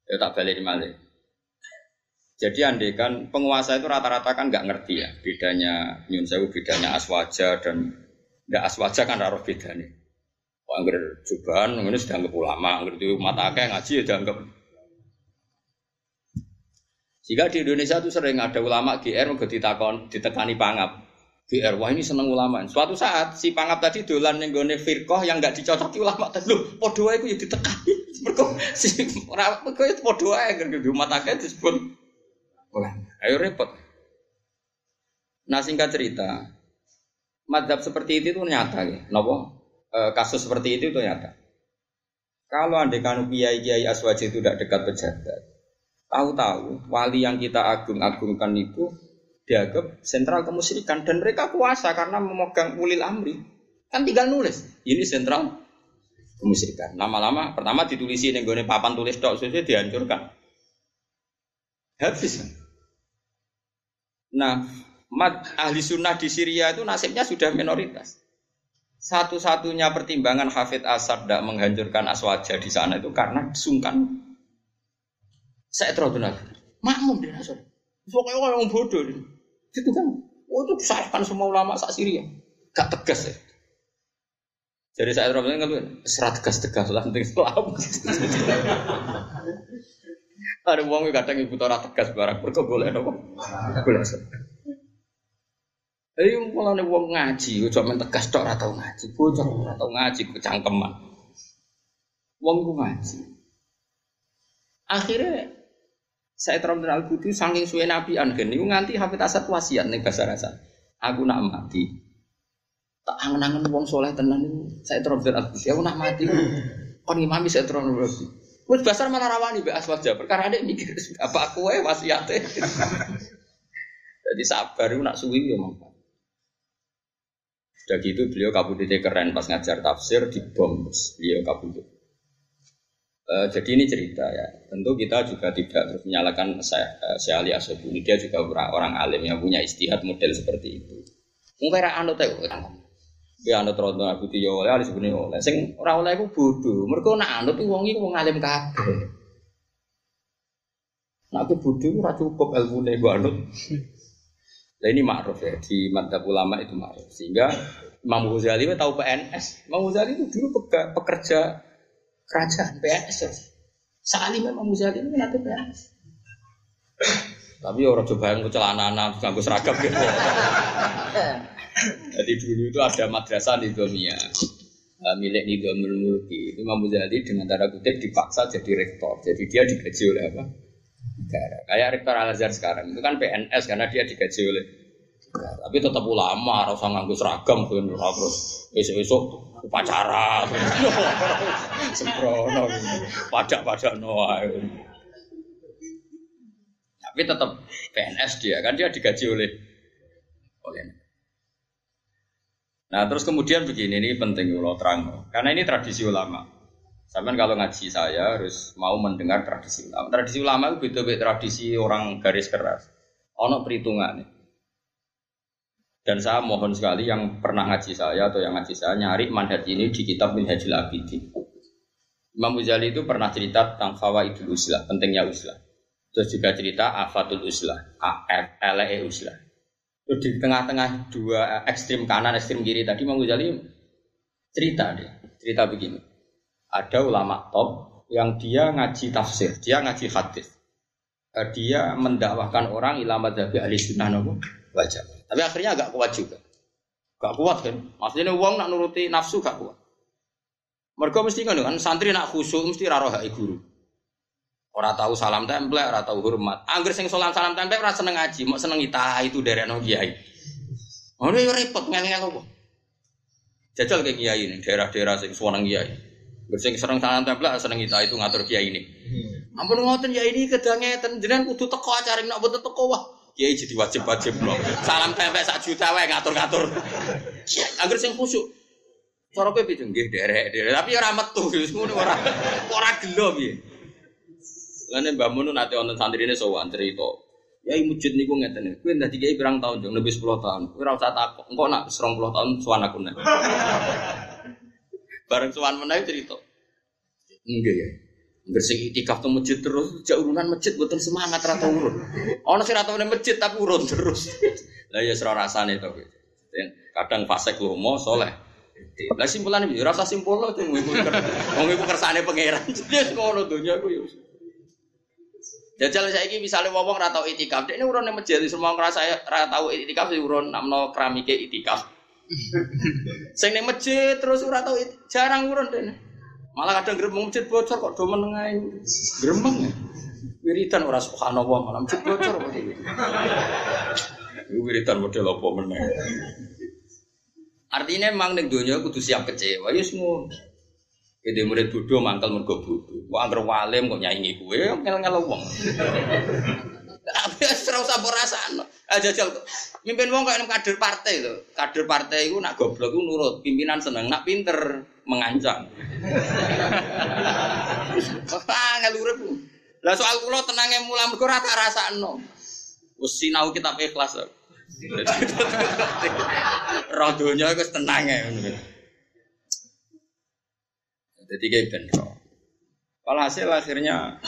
Ya tak balik malih. Jadi andai kan penguasa itu rata-rata kan nggak ngerti ya bedanya nyun sewu bedanya aswaja dan nggak aswaja kan raro bedanya. Angger jubahan ini sudah anggap ulama, angger itu mata akeh ngaji ya dianggap. Jika di Indonesia itu sering ada ulama GR mau ditakon ditekani pangap. GR wah ini seneng ulama. Suatu saat si pangap tadi dolan yang gone firkoh yang nggak dicocoki ulama tadi. Loh, podo itu ya ditekani. Mergo si ora kok ya podo ae di mata akeh disebut Ayo repot. Nah singkat cerita, madhab seperti itu itu nyata ya. Nopo e, kasus seperti itu itu nyata. Kalau anda kan kiai kiai aswaji itu tidak dekat pejabat, tahu-tahu wali yang kita agung-agungkan itu dianggap sentral kemusyrikan dan mereka kuasa karena memegang ulil amri kan tinggal nulis ini sentral kemusyrikan lama-lama pertama ditulisi gue papan tulis dok sesuai dihancurkan habis Nah, mat ahli sunnah di Syria itu nasibnya sudah minoritas. Satu-satunya pertimbangan Hafid Asad tidak menghancurkan Aswaja di sana itu karena sungkan. Saya terlalu benar. Makmum di Aswad. Pokoknya orang bodoh. Itu kan. Oh itu disalahkan semua ulama sak Syria. Gak tegas ya. Jadi saya terlalu benar serat tegas-tegas lah penting Islam. Ada uang kadang ibu tora tegas barang berkau boleh nopo. Boleh. Eh, malah nih uang ngaji, cuma tegas tok ngaji, bocor atau ngaji kecangkeman. Uang gue ngaji. Akhirnya saya terang dan al saking suwe nabi niku nganti hafid asad wasiat nih bahasa rasa. Aku nak mati. Tak angen-angen wong soleh tenan niku saya terang dan al aku nak mati. Kon imami saya terang dan al Wes basar malah rawani mbak aswaja perkara ada mikir apa aku ya wasiate. Jadi sabar itu nak suwi ya mampu. Sudah gitu beliau kabudutnya keren pas ngajar tafsir di bom beliau kabudut. Uh, jadi ini cerita ya. Tentu kita juga tidak terus menyalahkan saya, saya Ali Asobuni. Dia juga orang, orang alim yang punya istihad model seperti itu. Mungkin anut ya, Ya anut rondo aku tiyo oleh ali sebenarnya oleh. Sing ora oleh iku bodho. Mergo nak anut wong iku wong alim kabeh. Nak aku bodho ora cukup ilmune mbok anut. Nah ini ma'ruf ya di madzhab ulama itu ma'ruf. Sehingga Imam Ghazali tahu PNS. Imam Ghazali itu dulu pekerja kerajaan PNS. Ya. Salim Imam Ghazali ini nanti PNS. Tapi orang coba yang celana anak nganggo seragam gitu. Jadi dulu itu ada madrasah di Domia uh, milik Nidamul Mulki. Itu Imam Ghazali dengan tanda kutip dipaksa jadi rektor. Jadi dia digaji oleh apa? Negara. Kayak rektor Al Azhar sekarang itu kan PNS karena dia digaji oleh negara. Tapi tetap ulama, harus nganggu seragam kan terus esok-esok upacara sembrono pajak-pajak noah tapi tetap PNS dia kan dia digaji oleh oleh Nah terus kemudian begini, ini penting kalau terang, karena ini tradisi ulama. Sampai kalau ngaji saya harus mau mendengar tradisi ulama. Tradisi ulama itu beda-beda tradisi orang garis keras. Ono perhitungan. Dan saya mohon sekali yang pernah ngaji saya atau yang ngaji saya nyari manhaj ini di kitab Minhajul Abidin. Imam Ghazali itu pernah cerita tentang fawaidul uslah, pentingnya uslah. Terus juga cerita afatul uslah, LE uslah. Terus di tengah-tengah dua ekstrim kanan, ekstrim kiri tadi Imam Ghazali cerita deh, cerita begini. Ada ulama top yang dia ngaji tafsir, dia ngaji hadis. Eh, dia mendakwahkan orang ilmu dari ahli sunnah nopo wajah. Tapi akhirnya agak kuat juga. Gak kuat kan? Maksudnya uang nak nuruti nafsu gak kuat. Mereka mesti kan, kan santri nak khusyuk mesti raro hak guru. Orang tahu salam tempel, orang tahu hormat. Angger sing salam salam tempel ora seneng ngaji, mau seneng ita itu dari no kiai. Oh ini repot ngel-ngel apa? Jajal ke kiai ini, daerah-daerah sing suwanang kiai. Bersing serang salam tempel, seneng ita itu ngatur kiai ini. Hmm. Ampun ngoten ya ini kedangeten jenengan kudu teko acara nak boten teko wah. Kiai jadi wajib-wajib loh. Salam tempel sak juta wae ngatur-ngatur. Angger sing khusyuk. Cara kowe piye nggih derek-derek, tapi ora metu ngono ora ora gelo piye. Lainnya Mbak Mun nanti santri santrine sowan cerita. Ya mujud niku ngeten. Kowe dadi kiai pirang tahun jong lebih 10 tahun. Kowe ora usah takok. Engko nak 20 tahun sowan aku nek. Bareng sowan meneh cerita. Enggak ya. Bersih itikaf ke masjid terus, jauh urunan masjid buatan semangat rata urun. Ono sih rata masjid tapi urun terus. Lah ya serah rasane to. Kadang fasek lomo soleh. Lah simpulan iki rasa simpul lo tuh wong iku kersane pangeran. Jadi ngono dunya ku yo. Jajal saya ini misalnya wong ora tau itikaf, ini urun yang masjid semua ngerasa ora tau itikaf urun namno keramike itikaf. Sing ning masjid terus ora tau jarang urun dene. Malah kadang gremeng masjid bocor kok do meneng ae. Gremeng ya. Wiridan ora subhanallah malah masjid bocor kok. Wiridan model apa meneh. Artinya memang ning donya kudu siap kecewa ya semua. Jadi murid bodoh mangkal mergo bodoh. Kok anggere walim kok nyaingi kowe ngel-ngel wong. Tapi ora usah rasakno. Aja jajal mimpin wong kok kader partai lho. Kader partai iku nak goblok iku nurut, pimpinan seneng, nak pinter mengancam. Ah, ngalurep. Lah soal kula tenange mulang mergo ora tak rasakno. Wis sinau kitab ikhlas. Roh donya wis tenang ya. Jadi kayak bentrok. Walhasil akhirnya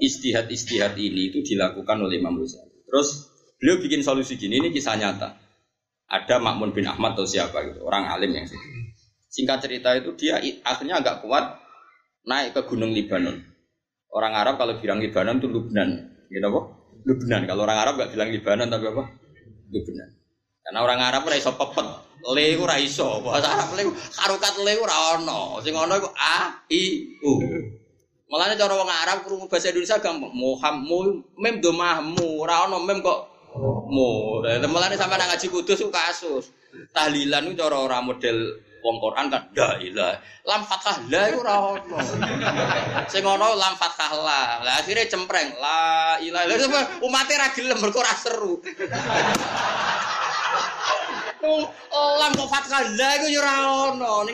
istihad-istihad ini itu dilakukan oleh Imam Ghazali. Terus beliau bikin solusi gini, ini kisah nyata. Ada Makmun bin Ahmad atau siapa gitu, orang alim yang sih. Singkat cerita itu dia akhirnya agak kuat naik ke Gunung Libanon. Orang Arab kalau bilang Libanon itu Lubnan, gitu apa? Lubnan. Kalau orang Arab nggak bilang Libanon tapi apa? Lubnan. Karena orang Arab ora iso pepet, le iku ora iso. Bahasa Arab le harokat le ora ono. Sing a i u. Mulane cara wong Arab krungu bahasa Indonesia gampang. Muhammad mem domahmu, ora ono mem kok mu. Mulane sampe nang ngaji kudus ku kasus. Tahlilan itu cara ora model wong Quran kan la ilah. Lam fathah la ora ono. Sing ono lam fathah la. Lah akhire cempreng la ilaha illallah. Umat ra gelem mergo ora seru. lam kok fathah la iku ora ono.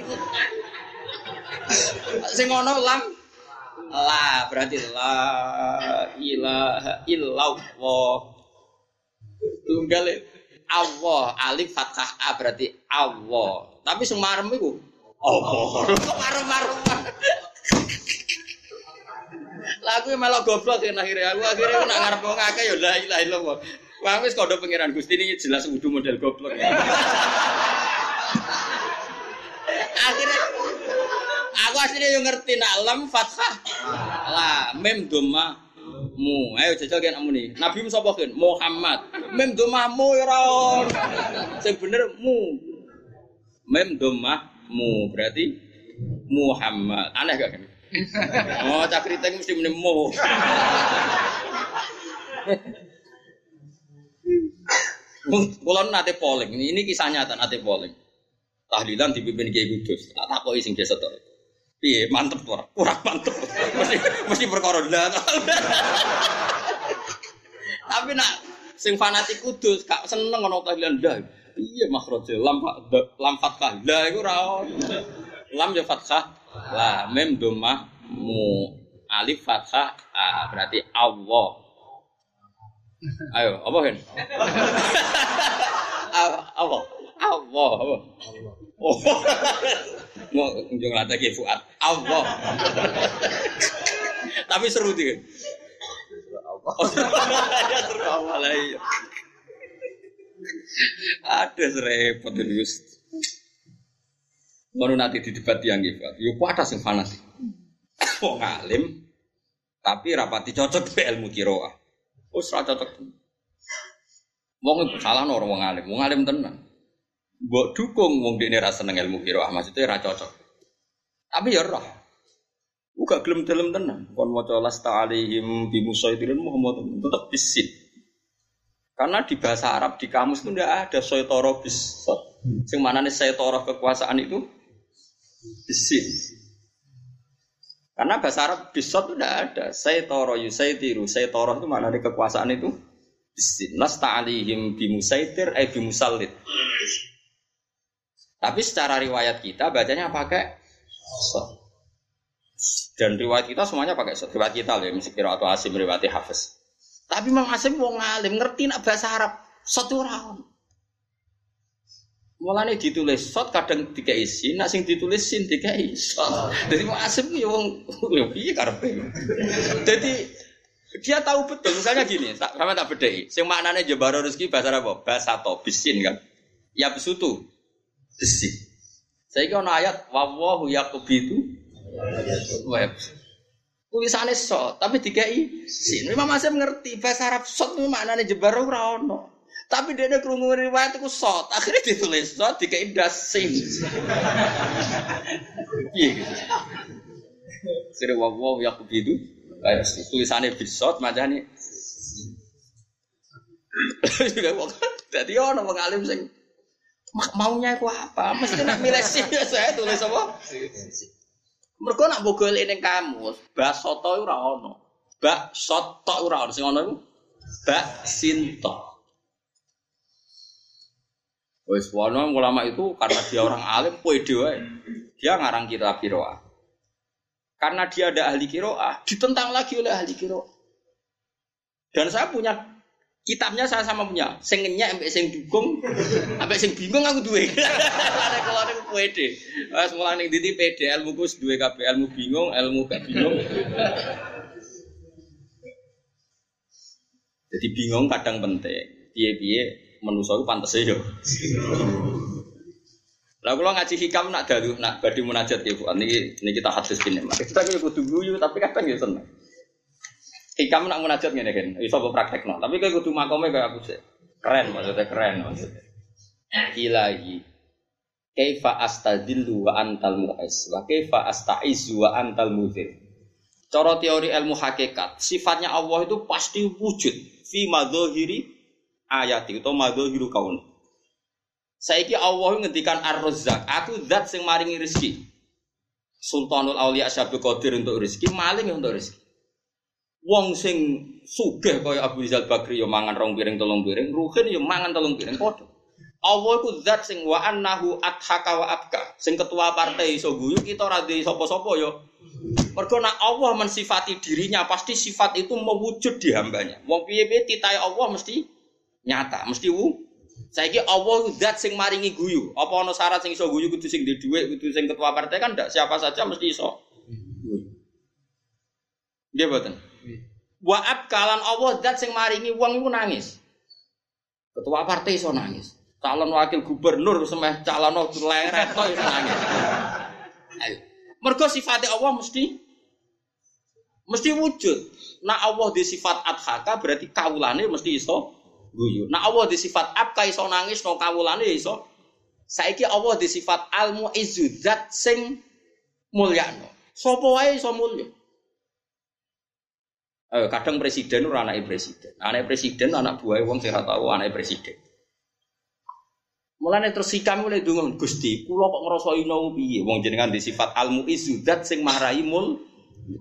Sing lam la berarti la ilaha illallah. Tunggal Allah alif fathah a berarti Allah. Tapi sing marem iku Allah. Marem-marem. Lah aku malah goblok kan akhirnya aku akhirnya nak ngarep wong akeh ya la ilaha illallah. Wah wis kondo pangeran Gusti ini jelas wudu model goblok. akhirnya aku akhirnya yang ngerti nak lam fathah. Lah mem doma mu ayo jajal kan kamu nih nabi sapa kan Muhammad. Mem doma mu ya ora. Sing bener mu. Mem doma mu berarti Muhammad. Aneh gak kan oh cakriteng mesti muni mu. Kulon nate polling, ini kisah nyata nate polling. Tahlilan dipimpin Kiai Kudus, tak takoki sing desa tok. Piye mantep ora? Kurang mantep. Mesti mesti perkara Tapi nak sing fanatik Kudus gak seneng ngono tahlilan dah. Iya makhraje lam lam fathah. Lah iku ora Lam ya fathah. Lah domah mu alif fathah ah, berarti Allah. Ayo, apa kan? apa? Allah, apa? Oh. Mau kunjung lata Fuad. Allah. Tapi seru tuh. Allah. Seru Allah lah iya. Ada serepot ini. Mau nanti di debat yang gitu. Yuk ada sing fanatik. Wong alim tapi rapati cocok be ilmu kiroah. Wis ora cocok. Wong salah orang wong alim, wong alim tenan. Mbok dukung wong dekne ra seneng ilmu qiraah, maksudnya ra cocok. Tapi ya roh. Uga gelem dalam tenan. Kon maca lasta alaihim bi musaitirin Muhammad tetap bisin. Karena di bahasa Arab di kamus itu tidak ada soitoro bis. Sing nih soitoro kekuasaan itu bisin. Karena bahasa Arab bisot itu tidak ada. Saya toro saya tiru, itu mana ada kekuasaan itu? Lasta alihim bimusaitir, eh bimusalit. Tapi secara riwayat kita bacanya pakai so. Dan riwayat kita semuanya pakai so. Riwayat kita loh, misalnya atau Asim riwayat Hafiz. Tapi Imam Asim mau ngalim ngerti nak bahasa Arab satu orang. Mulane ditulis shot kadang tiga isi, nak sing ditulis sin tiga shot. Jadi mau asem ya wong yo piye karepe. Jadi dia tahu betul misalnya gini, tak sama tak bedai. Sing maknane jebaro rezeki bahasa apa? Bahasa to bisin kan. Ya besutu. Besi. Saya kira ayat wawahu yakubitu web. Tulisannya shot, tapi tiga i sin. Memang masih mengerti bahasa Arab shot itu maknanya jebaro ora ono. Tapi dia ada kerungu riwayat itu shot. Akhirnya ditulis shot di indah sing. Iya gitu. Akhirnya wow wow ya begitu. Kayak tulisannya bisot macam ini. Jadi orang mengalim sing maunya aku apa? Mesti nak milih sih saya tulis apa? Mereka nak bogol ini kamu, bak soto ora bak soto ora ono, sing itu bak sinto. Wes wono ulama itu karena dia orang alim pede wae. Dia ngarang kira kiroah. Karena dia ada ahli kiroah, ditentang lagi oleh ahli kiroah. Dan saya punya kitabnya saya sama punya. Sing ngenyek ambek dukung, ambek sing bingung aku duwe. Ada kalau ada pede. Wes mulane diti pede ilmu kus duwe kabeh ilmu bingung, ilmu gak bingung. Jadi bingung kadang penting. Piye-piye manusa iku pantes yo. Lah kula ngaji hikam nak dalu nak badhe munajat ya Bu. Niki niki kita hadis kene. Kita ki kudu guyu tapi kadang ya seneng. Hikam nak munajat ngene kan. Iso mbok praktekno. Tapi kowe kudu makome kaya aku sih. Keren maksudnya keren maksudnya. Ilahi Kaifa astadillu wa antal mu'is wa kaifa astaizu wa antal mudhir. Cara teori ilmu hakikat, sifatnya Allah itu pasti wujud fi madzahiri ayati utawa madzahiru kaun. Saiki Allah ngendikan Ar-Razzaq, aku zat sing maringi rezeki. Sultanul Aulia Syabul Qadir untuk rezeki, maling untuk rezeki. Wong sing sugih kaya Abu Rizal Bakri yo mangan rong piring tolong piring, Ruhin yo mangan tolong piring padha. Allah iku zat sing wa annahu adhaka wa abka. Sing ketua partai iso guyu kita ora duwe sapa-sapa yo. Mergo nek Allah mensifati dirinya pasti sifat itu mewujud di hambanya. Wong piye-piye titahe Allah mesti nyata mesti wu saiki Allah zat sing maringi guyu apa ana syarat sing iso guyu kudu sing di dhuwit kudu sing ketua partai kan ndak siapa saja mesti iso dia boten Waab kalan Allah zat sing maringi wong iku nangis ketua partai iso nangis calon wakil gubernur semeh calon leret to iso nangis ayo mergo sifatnya Allah mesti mesti wujud nah Allah di sifat adhaka berarti kawulane mesti iso guyu. Nah Allah di sifat abka iso nangis no kawulane iso. Saiki Allah di sifat al muizzu sing mulyano. Sapa wae iso mulya. Eh, kadang presiden ora anake presiden. Anake presiden anak buah wong sing tahu anake presiden. Mulane terus sikam mulai dungo Gusti, kula kok ngrasa ino piye wong jenengan di sifat al muizzu zat sing marai mul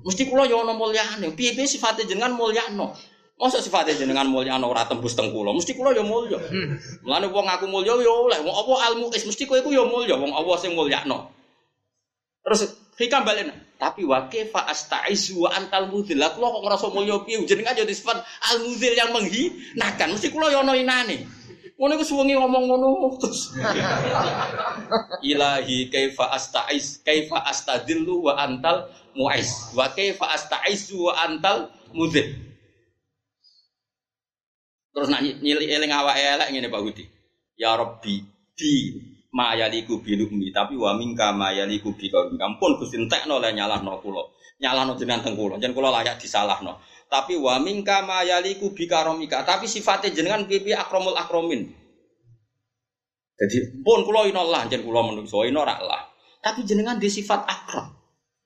mesti kula yo ana mulyane. Piye-piye sifate jenengan mulyano. Masa sifatnya jenengan mulia ana ora tembus teng kula, mesti kula ya mulya. Mulane wong aku mulya ya oleh, wong apa almu is mesti kowe iku ya mulya, wong Allah sing mulyakno. Terus hikam balen, tapi wa kaifa astaizu wa antal mudhil. Kula kok ngrasa mulya piye jenengan ya sifat al mudhil yang menghinakan, mesti kula ya ana inane. Ngono iku suwengi ngomong ngono. Ilahi kaifa astaiz kaifa astadillu wa antal muiz. Wa kaifa astaizu wa antal mudhil. Terus nak nyili eling awak elek ngene Pak Budi. Ya Rabbi di mayaliku bilumi tapi wa mingka mayaliku bi kau ampun Gusti entekno le nyalahno kula. Nyalahno jenengan teng kula. Jen kula layak disalahno. Tapi wa mingka mayaliku bi karomika. Tapi sifatnya jenengan pipi akromul akromin. Jadi pun kula inallah jen kula menungso ino rak lah. Tapi jenengan di sifat akram.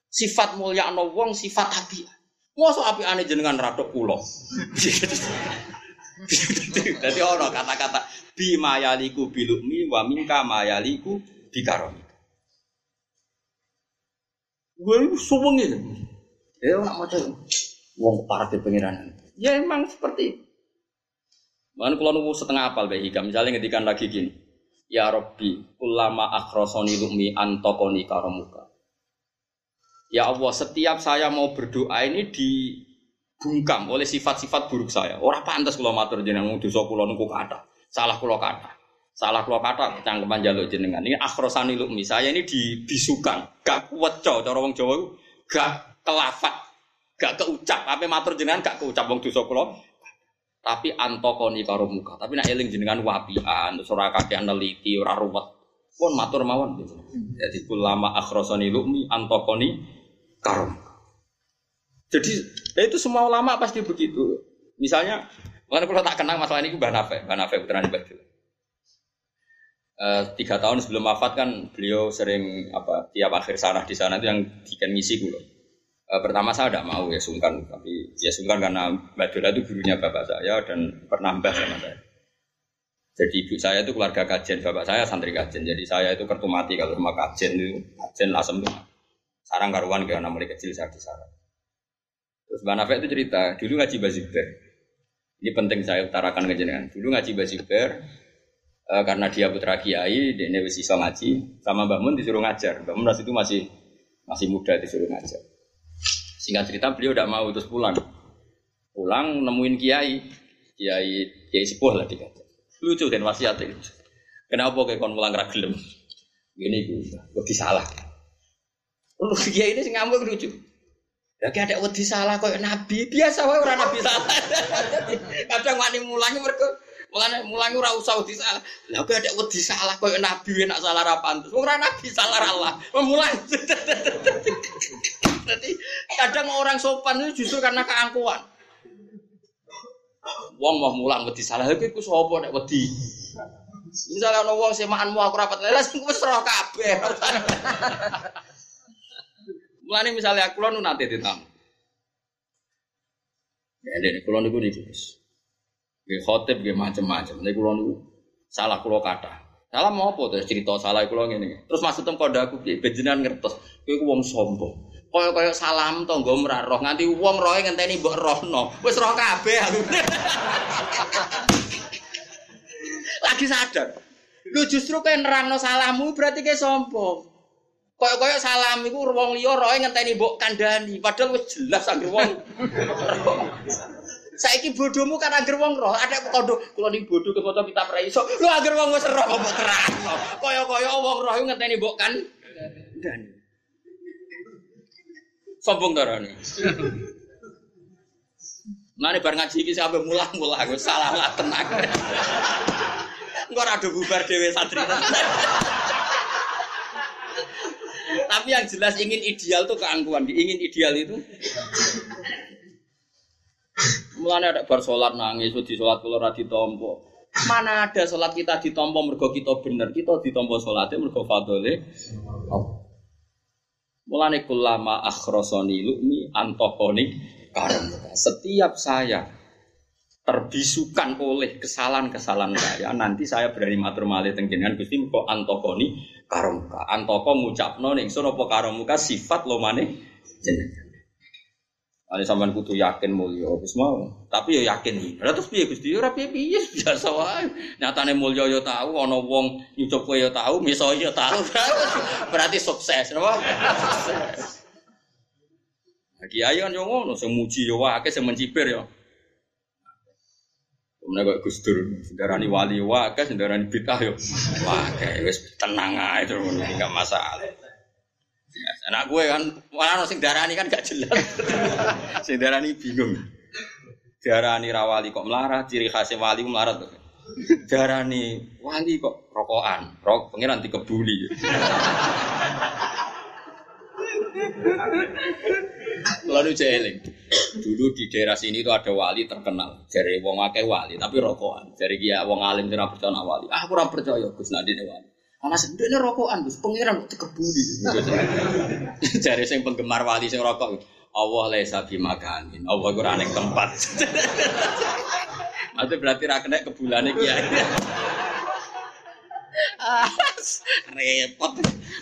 Sifat mulia wong, sifat api. Mosok api ane jenengan radok kula. Jadi orang kata-kata bi mayaliku bilukmi wa minka mayaliku bikaromi. Gue itu suweng ini. Ya nak macam wong partai pengiran. Ya emang seperti itu. Mana kalau nunggu setengah apal bayi hikam, misalnya ngedikan lagi gini, Ya Robbi, ulama akhrosoni lukmi antokoni karomuka. Ya Allah, setiap saya mau berdoa ini di bungkam oleh sifat-sifat buruk saya. Orang pantas kalau matur jenengan dosa kula niku kata. Salah kula kata. Salah keluar kata cangkeman jaluk jenengan. Ini akhrosani lukmi. Saya ini dibisukan, gak kuat cow. Cara wong Jawa gak kelafat, gak keucap. Apa matur jenengan gak keucap wong dosa kula. Tapi antokoni karo muka. Tapi nak eling jenengan wapian, terus ora kakean neliti, ora ruwet. Pun matur mawon. Jadi kulama akhrosani lukmi antokoni karo muka. Jadi ya itu semua ulama pasti begitu. Misalnya, mana kalau tak kenang masalah ini Mbah Nafek, Mbah Nafek putra Badil. Uh, tiga tahun sebelum wafat kan beliau sering apa tiap akhir sana di sana itu yang dikan ngisi gue. Uh, pertama saya tidak mau ya sungkan, tapi ya sungkan karena Mbak Dola itu gurunya bapak saya dan pernah mbah sama saya. Jadi ibu saya itu keluarga kajen, bapak saya santri kajen. Jadi saya itu kertu mati kalau rumah kajen itu kajen lasem tuh. Sarang karuan karena mulai kecil saya di sana. Terus Mbak Nafek itu cerita, dulu ngaji Baziber. Ini penting saya utarakan ke jenengan. Dulu ngaji Baziber, uh, karena dia putra kiai, dia wis iso ngaji, sama Mbak Mun disuruh ngajar. Mbak Mun itu masih masih muda disuruh ngajar. Singkat cerita beliau tidak mau terus pulang. Pulang nemuin kiai, kiai kiai sepuh lah dikata. Lucu dan wasiat itu. Kenapa kayak kon pulang ragilem? Gini gue, lebih salah. Lu kiai ini ngamuk lucu. Lagi ada wedi salah kok nabi biasa wae orang nabi salah. Kadang wani mulangi mereka Mulane mulangi ora usah wedi salah. Lah ada wedi salah koyo nabi nak salah ra pantes. Ora nabi salah Allah. Mulang. Jadi kadang orang sopan itu justru karena keangkuhan. Wong mau mulang wedi salah iku iku sapa nek wedi. Misalnya ono wong semaanmu aku rapat lelas iku wis roh kabeh. Mulane misalnya aku nu nate ditamu. Ya, ini kulon niku niku. Nggih khotib nggih macam-macam. Nek kula niku salah kula kata. Salah mau apa terus cerita salah kula ngene. Terus maksudnya kode aku piye? Bejenengan ngertos. Kowe wong sombong. Kaya-kaya salam tangga ora roh nganti wong roe ngenteni mbok rohno. Wis roh kabeh aku. Lagi sadar. Lu justru kowe nerangno salahmu berarti kowe sombong. Kaya-kaya salam iku wong liya roe ngenteni mbok kandhani. Padahal wis jelas anggere wong. Saiki bodohmu kan agar wong roh, ada kondo kula ning bodoh ke foto kita pra iso. Lu wong wis roh kok kerasno. Kaya-kaya wong roh ngeteni mbok kan. Dan sombong darane. Mane bar ngaji iki sampe mulah-mulah gue salah lah tenang. Engko ora bubar dhewe santri. Tapi yang jelas ingin ideal tuh keangkuhan, ingin ideal itu Mulane ada bar salat nangis, di salat kula ora ditampa. Mana ada salat kita ditampa mergo kita bener, kita ditampa salate mergo fadhole. Mulane kulama akhrosoni lumi antokoni karena setiap saya terbisukan oleh kesalahan-kesalahan saya, nanti saya berani matur malih teng jenengan Gusti kok antokoni karomuka. Antoko ngucapno ning sono apa karomuka sifat lomane jenengan. Ane sampean kudu yakin mulya wis mau. Tapi ya yakin iki. Lah terus piye Gusti? Ora piye-piye biasa wae. Nyatane mulya ya tahu ana wong nyucup kowe ya tahu, miso ya tahu. Berarti sukses, napa? Lagi ayo kan yo ngono, sing muji yo wae, sing mencibir yo. Kemudian kok Gus Dur, sendarani wali wae, sendarani bid'ah yo. Wah, wis tenang ae terus enggak masalah. Anak gue kan, malah sing darani kan gak jelas. sing darani bingung. Darani rawali kok melarat, ciri khasnya wali melarat. Darani wali kok rokokan, rok pengiran dikebuli. Lalu jeling. Dulu di daerah sini itu ada wali terkenal. Dari wong akeh wali, tapi rokokan. Dari dia wong alim tidak percaya wali. Ah, kurang percaya Gus Nadine wali. Karena sebenarnya rokokan, Gus. Pengiran kok dikebuli. Jadi sing penggemar wali sing rokok. Allah laisa bimakanin. Allah ning tempat. Itu berarti ra kena kebulane kiai. Repot.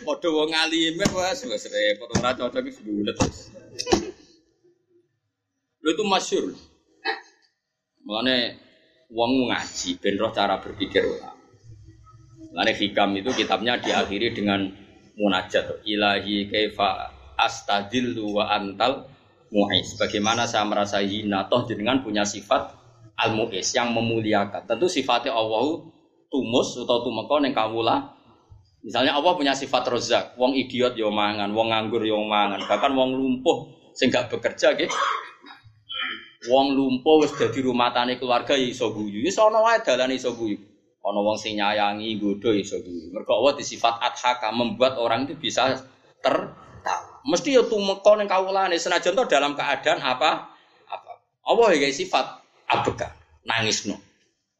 Padha wong alim wis wis repot ora cocok wis bulet. Lho itu masyhur. Mulane wong ngaji ben roh cara berpikir ulama. Lane hikam itu kitabnya diakhiri dengan munajat ilahi kaifa astadillu wa antal mu'is. Bagaimana saya merasa hina toh jenengan punya sifat al mu'is yang memuliakan. Tentu sifatnya Allah tumus atau tumeka ning kawula. Misalnya Allah punya sifat rozak, wong idiot yo mangan, wong nganggur yo mangan, bahkan wong lumpuh sing gak bekerja nggih. Wong lumpuh wis rumah tani keluarga ya iso guyu. Wis ana wae dalane iso guyu. Ana wong sing nyayangi nggodho ya iso guyu. Mergo Allah disifat adhaka membuat orang itu bisa tertawa. Mesti ya tumeka ning kawulane senajan to dalam keadaan apa? Apa. Allah ya sifat abeka, nangisno.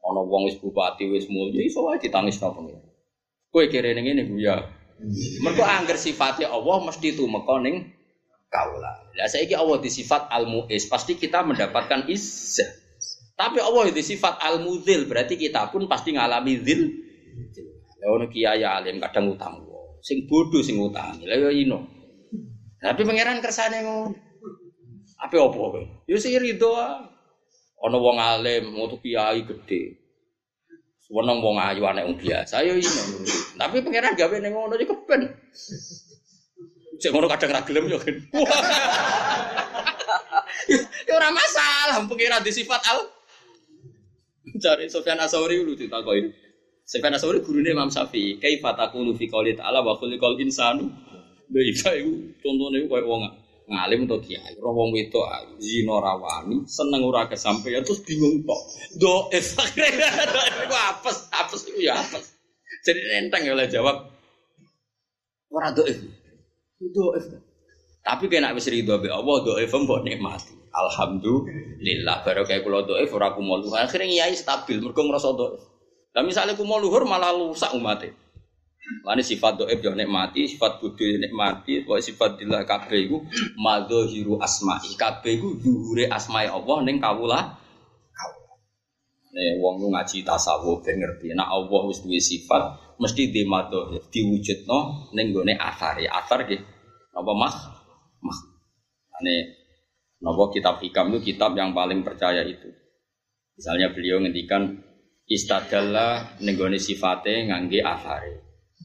Ana wong wis bupati wis mulya iso wae ditangisno pengen. Kowe kira ning ngene ya. Mergo angger sifatnya Allah mesti tumeka ning kaula. Lah saiki Allah disifat al-mu'is, pasti kita mendapatkan izzah. Tapi Allah itu sifat al-mudzil, berarti kita pun pasti ngalami zil. Lah ono kiai alim kadang utang sing bodoh sing utang. Lah yo ino. Tapi pangeran kersane ngono. Apa opo kowe? Yo sing rido Ono wong alim, ngutu kiai gede. Seneng wong ayu anak wong biasa yo ino. Tapi pangeran gawe ning ngono iki keben. Cek ngono kadang ra gelem yo kan. Ya ora masalah, pengira di sifat al. Cari Sofyan Asauri dulu ditakoki. Sofyan Asauri gurune Imam Syafi'i, kaifa taqulu fi qouli ta'ala wa khuliqal insanu. Lha iya iku contone koyo wong ngalim to kiai, roh wong wedok zina rawani, seneng ora kesampaian terus bingung tok. Do akhirnya iku apes, apes iku ya apes. Jadi enteng ya oleh jawab. Ora doif. Doif. Tapi kena wis ridho be Allah doif mbok nikmati. Alhamdulillah baru kayak kula doif ora kumo luhur. Akhirnya ngiyai stabil mergo ngrasa doif. Lah misalnya kumo luhur malah rusak umatnya. Lani sifat doib yo nikmati, sifat bodho yo nikmati, pokoke sifat dillah kabeh iku madzahiru asma'i. Kabeh iku dhuwure asma'i Allah ning kawula. Nih wong lu ngaji tasawuf ben ngerti. Nek Allah wis sifat mesti di madhahir diwujudno ning gone asar ya. Asar nggih apa mah? Mah. Ane napa kitab hikam itu kitab yang paling percaya itu. Misalnya beliau ngendikan istadalla ning gone sifate ngangge asare.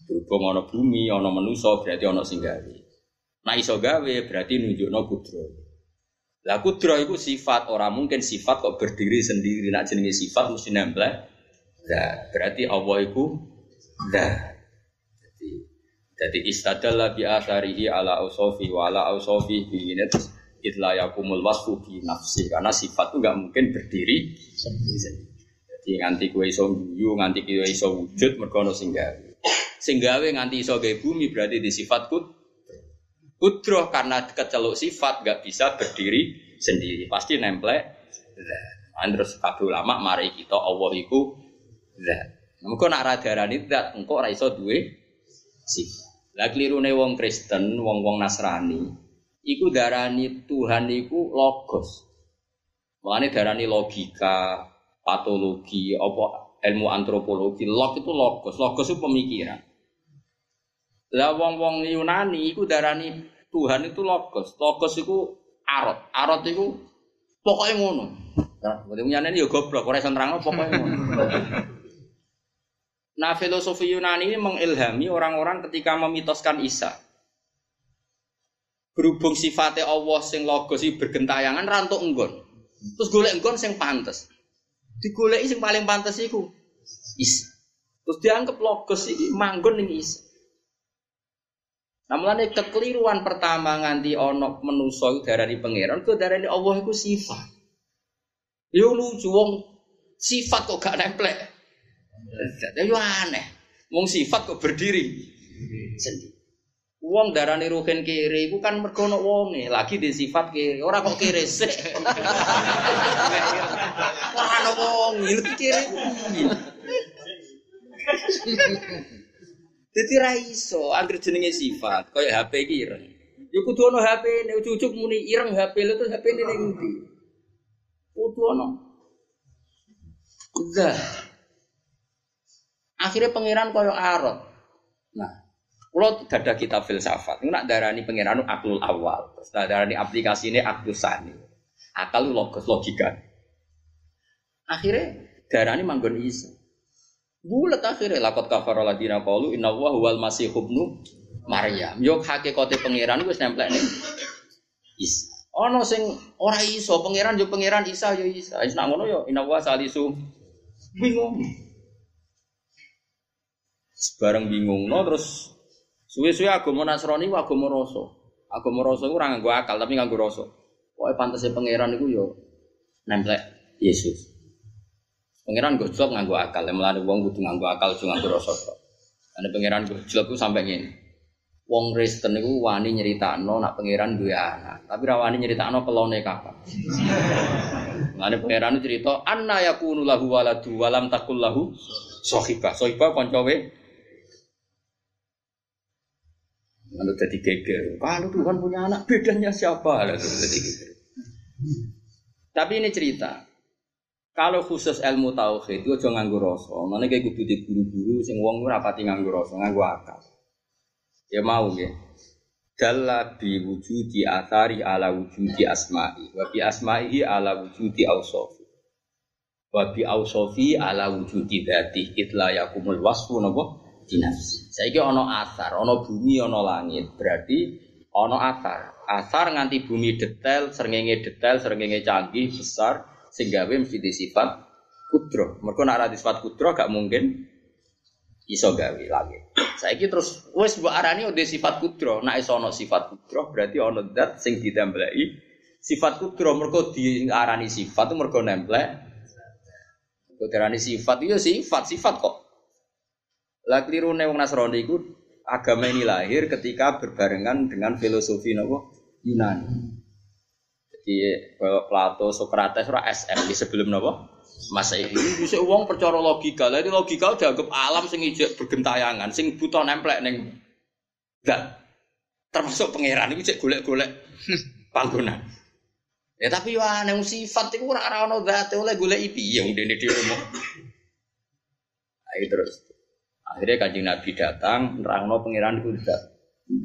Berhubung ana bumi, ana manusa berarti ana sing gawe. Nah iso gawe berarti nunjukno kudro. Lah kudro itu sifat, orang mungkin sifat kok berdiri sendiri. Nak jenenge sifat mesti nempel. Nah, berarti Allah itu dah. Jadi, jadi istadalla bi atharihi ala ausofi wa ala ausofi bi terus itla yakumul wasfu bi nafsi karena sifat itu nggak mungkin berdiri sendiri. Jadi nganti kue iso nganti kue iso wujud mergo ono sing. Sing gawe nganti iso gawe bumi berarti di sifat kud kudroh karena keceluk sifat gak bisa berdiri sendiri pasti nemplek. Terus kabeh ulama mari kita Allah iku zat. Engko nak radarani zat engko ora iso duwe sifat. Lah klirune wong Kristen, wong-wong Nasrani iku darani Tuhan iku logos. Makanya darani logika, patologi, apa ilmu antropologi, log itu logos, logos itu pemikiran. Lah wong-wong Yunani iku darani Tuhan itu logos. Logos itu arot. Arot itu pokoknya ngono. Nah, Yunani ya goblok, ora iso nerangno pokoknya ngono. Nah, filosofi Yunani ini mengilhami orang-orang ketika memitoskan Isa. Berhubung sifatnya Allah sing logos iki bergentayangan rantuk enggon. Terus golek enggon sing pantes. Digoleki sing paling pantes iku Isa. Terus dianggap logos iki manggon ning Isa. Namun ini kekeliruan pertama nganti onok menuso darani pangeran, ke darani Allah itu sifat. Yo lucu wong sifat kok gak nemplek. Yo aneh. Wong sifat kok berdiri sendiri. Wong darani ruhen kiri, itu kan merkono wonge, lagi di sifat kiri. Orang kok kiri sih. Orang ana wong, kiri. Jadi ra iso anggere jenenge sifat, kaya HP ireng. Ya kudu ana HP ne cucuk muni ireng HP lu terus HP ne ning? Kudu ana. Udah. Akhirnya pangeran kaya arot. Nah, kalau ada kitab filsafat, ini nak darani pangeran aklul awal, terus darani aplikasi ini aklul sani, akal logos logika. Akhirnya darani manggon isa. Bulat akhirnya lakot kafar ladina qalu inna wa huwal masih ibnu Maryam. Yo hakikate pangeran wis nempel ning Isa. Ono sing ora iso pangeran yo pangeran Isa yo Isa. Nak ngono yo inna wa salisu bingung. Bareng bingung no terus suwe-suwe agama Nasrani ku agama rasa. Agama rasa ku ora nganggo akal tapi nganggo rasa. Pokoke pantese pangeran iku yo nemplek Yesus. Pangeran gojlok nganggo akal, mulane wong kudu nganggo akal aja nganggo rasa tok. Ane pangeran gojlok ku sampe ngene. Wong Kristen iku wani nyeritakno nak pangeran duwe anak, tapi ra wani nyeritakno kelone kapan. Mulane pangeran cerita anna yakunu lahu waladu walam takul lahu sahibah. Sahibah kancawe Lalu jadi geger. Kalau Tuhan punya anak, bedanya siapa? Lalu jadi geger. Tapi ini cerita. Kalau khusus ilmu tauhid itu aja nganggo rasa. Mana kayak kudu di guru-guru sing wong ora pati nganggo rasa, nganggo akal. Ya mau nggih. Dalla bi wujudi athari ala wujudi asma'i wa bi asma'ihi ala wujudi awsafi. Wa bi awsafi ala wujudi dzati itla yakumul wasfu napa dinafsi. Saiki ana asar, ana bumi, ana langit. Berarti ana asar. Asar nganti bumi detail, srengenge detail, srengenge canggih, besar, sing gawe mesti di sifat kudro. Mergo nek ora di sifat kudro gak mungkin iso gawe langit. Saiki terus wis mbok arani udah sifat kudro. Nek iso ana sifat kudro berarti ana zat sing ditembelai sifat kudro mergo diarani sifat itu mergo nemplek. Mergo diarani sifat itu sifat, sifat kok. Lah klirune wong Nasrani iku agama ini lahir ketika berbarengan dengan filosofi nopo Yunani. Jadi kalau Plato, Socrates, ora SM di sebelum nopo Masehi. Bisa uang percaya logika. Lah logika udah anggap alam sing ijek bergentayangan, sing buta nemplek neng dan termasuk pangeran itu cek golek-golek panggonan. Ya tapi wah neng sifat itu ora ora ono zat oleh golek piye wong dene dhewe mau. Ayo terus. Akhirnya kanjeng Nabi datang, nerangno pangeran itu zat.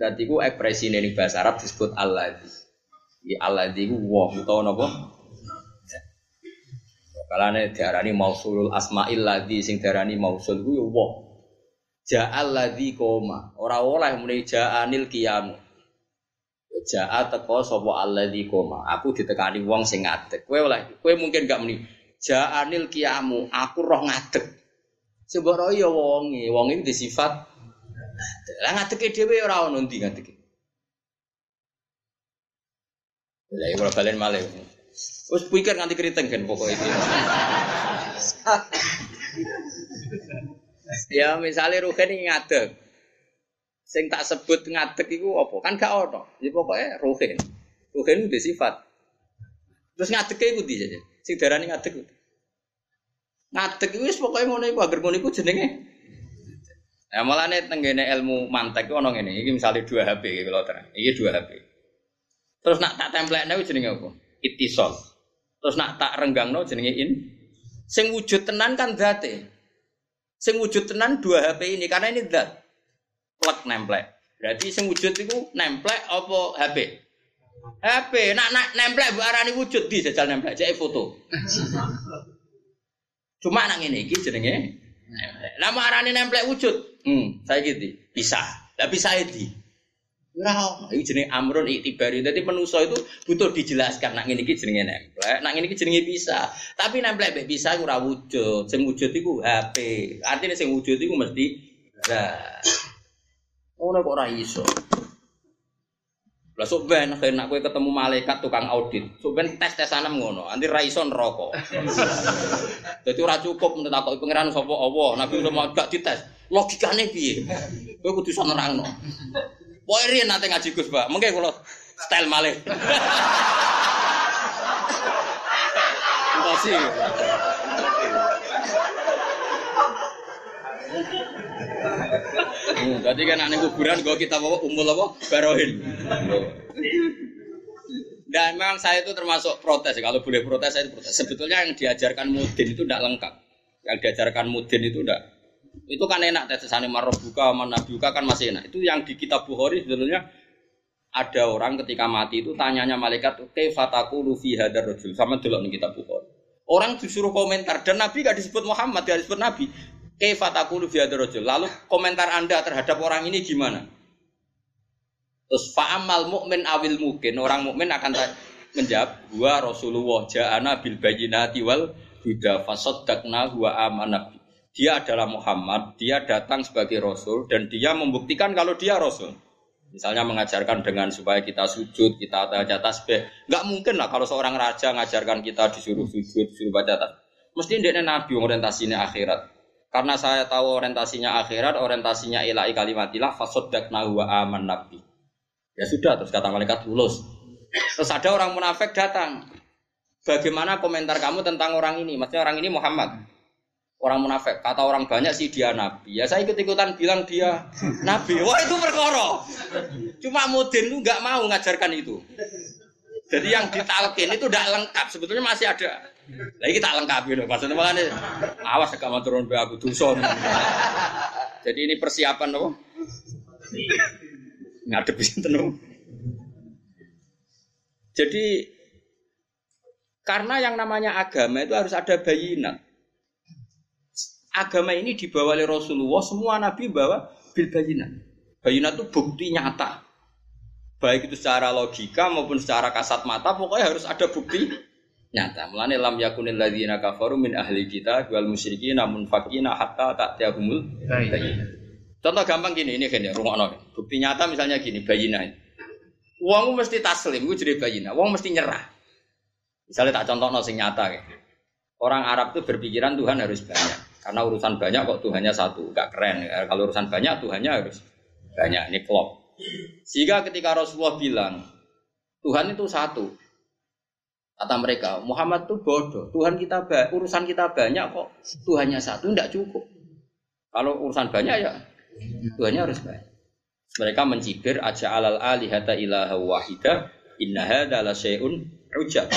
Zat itu ekspresi ning bahasa Arab disebut Allah. Ya Allah itu wong utawa napa? Kalane diarani mausulul asma'il ladzi sing diarani mausul ku ya wong. Ja'al ladzi koma. Ora oleh muni ja'anil qiyam. Ja'a teko sapa alladzi koma. Aku ditekani wong sing ngadeg. Kowe oleh kowe mungkin gak muni ja'anil qiyamu. Aku roh ngadeg. Sebab roh ya wonge, wong iki disifat lah ngadege dhewe ora ono ndi ngadege. Lah ya balen malih. Wes pikir nganti keriting kan pokok itu. ya misalnya Rugen ini ngadeg. Sing tak sebut ngadeg itu apa? Kan gak ono. Ya pokoknya Rugen. Rugen itu sifat. Terus ngadeg itu di saja. Sing darani ngadeg. Ngadeg itu pokoknya ngono iku agar ngono iku jenenge. Nah, malah nih tenggene ilmu mantek ono ngene. Iki misalnya dua HP gitu loh terang. Iki dua HP. Terus nak tak template nih jenenge apa? Itisol. Terus nak tak renggang no jenenge in. Sing wujud tenan kan date. Sing wujud tenan dua HP ini karena ini dat. Plek nemplek. Berarti sing wujud itu nemplek apa HP? HP. Nak nak nemplek bu arani wujud di jajal nemplek. Jadi foto. Cuma nak ini iki jenenge. Lama arani nemplek wujud. Hmm, saya gitu. Bisa. Lah bisa itu. Ora, iki jenenge amrun iktibari. Dadi manusa itu butuh dijelaskan nak ngene iki jenenge nemplek, nak ngene iki jenenge bisa. Tapi nemplek mbek bisa ora wujud. Sing wujud iku HP. Artinya sing wujud iku mesti lah. Ora kok ora iso. Lah sok ben nak ketemu malaikat tukang audit. Sok ben tes-tesan ngono, anti ra iso neraka. Dadi ora cukup menurut takoki pangeran sapa Allah, Nabi Muhammad gak dites. Logikane piye? Kowe kudu iso nerangno. Riyen nate ngaji Gus, Pak. Mengke kula style malih. Kasih. Hmm, tadi kan aneh kuburan gue kita bawa umul apa barohin. Dan memang saya itu termasuk protes. Kalau boleh protes saya protes. Sebetulnya yang diajarkan mudin itu tidak lengkap. Yang diajarkan mudin itu tidak. Itu kan enak tesesane marobuka manabiuka kan masih enak. Itu yang di kitab Bukhari sebetulnya ada orang ketika mati itu tanyanya malaikat fataku lufi hadar rojul sama dulu nih kitab Bukhari. Orang disuruh komentar dan Nabi gak disebut Muhammad, gak disebut Nabi. Kefataku lufi hadar rojul. Lalu komentar anda terhadap orang ini gimana? Terus fa'amal mukmin awil mungkin orang mukmin akan menjawab gua Rasulullah ja'ana bil bayyinati wal huda fasaddaqna wa amanah dia adalah Muhammad, dia datang sebagai Rasul dan dia membuktikan kalau dia Rasul. Misalnya mengajarkan dengan supaya kita sujud, kita baca tasbih. Nggak mungkin lah kalau seorang raja ngajarkan kita disuruh sujud, disuruh baca tasbih. Mesti dia nabi orientasinya akhirat. Karena saya tahu orientasinya akhirat, orientasinya ilahi kalimatilah, fasodak wa aman nabi. Ya sudah, terus kata malaikat lulus. Terus ada orang munafik datang. Bagaimana komentar kamu tentang orang ini? Maksudnya orang ini Muhammad orang munafik. Kata orang banyak sih dia nabi. Ya saya ikut-ikutan bilang dia nabi. Wah itu perkara. Cuma Mudin itu nggak mau ngajarkan itu. Jadi yang ditalkin itu tidak lengkap. Sebetulnya masih ada. Lagi kita lengkap gitu. Maksudnya makanya awas agak turun be aku dusun. Jadi ini persiapan loh. Ngadep tenung. Jadi karena yang namanya agama itu harus ada bayinat agama ini dibawa oleh Rasulullah, semua nabi bawa bil bayinat. Bayinat itu bukti nyata. Baik itu secara logika maupun secara kasat mata, pokoknya harus ada bukti nyata. Mulane lam yakunil ladzina kafaru min ahli kita wal musyrikin namun fakina hatta tak tiagumul Contoh gampang gini, ini gini, rumah Bukti nyata misalnya gini, bayinah. Uangmu mesti taslim, gue jadi bayinah. Uang mesti nyerah. Misalnya tak contoh sing nyata kayak. Orang Arab tuh berpikiran Tuhan harus banyak. Karena urusan banyak kok Tuhannya satu, nggak keren. Kalau urusan banyak Tuhannya harus banyak. Ini klop. Sehingga ketika Rasulullah bilang Tuhan itu satu, kata mereka Muhammad itu bodoh. Tuhan kita urusan kita banyak kok Tuhannya satu, tidak cukup. Kalau urusan banyak ya Tuhannya harus banyak. Mereka mencibir aja alal alihata ilaha wahida inna hadza la syai'un ujab.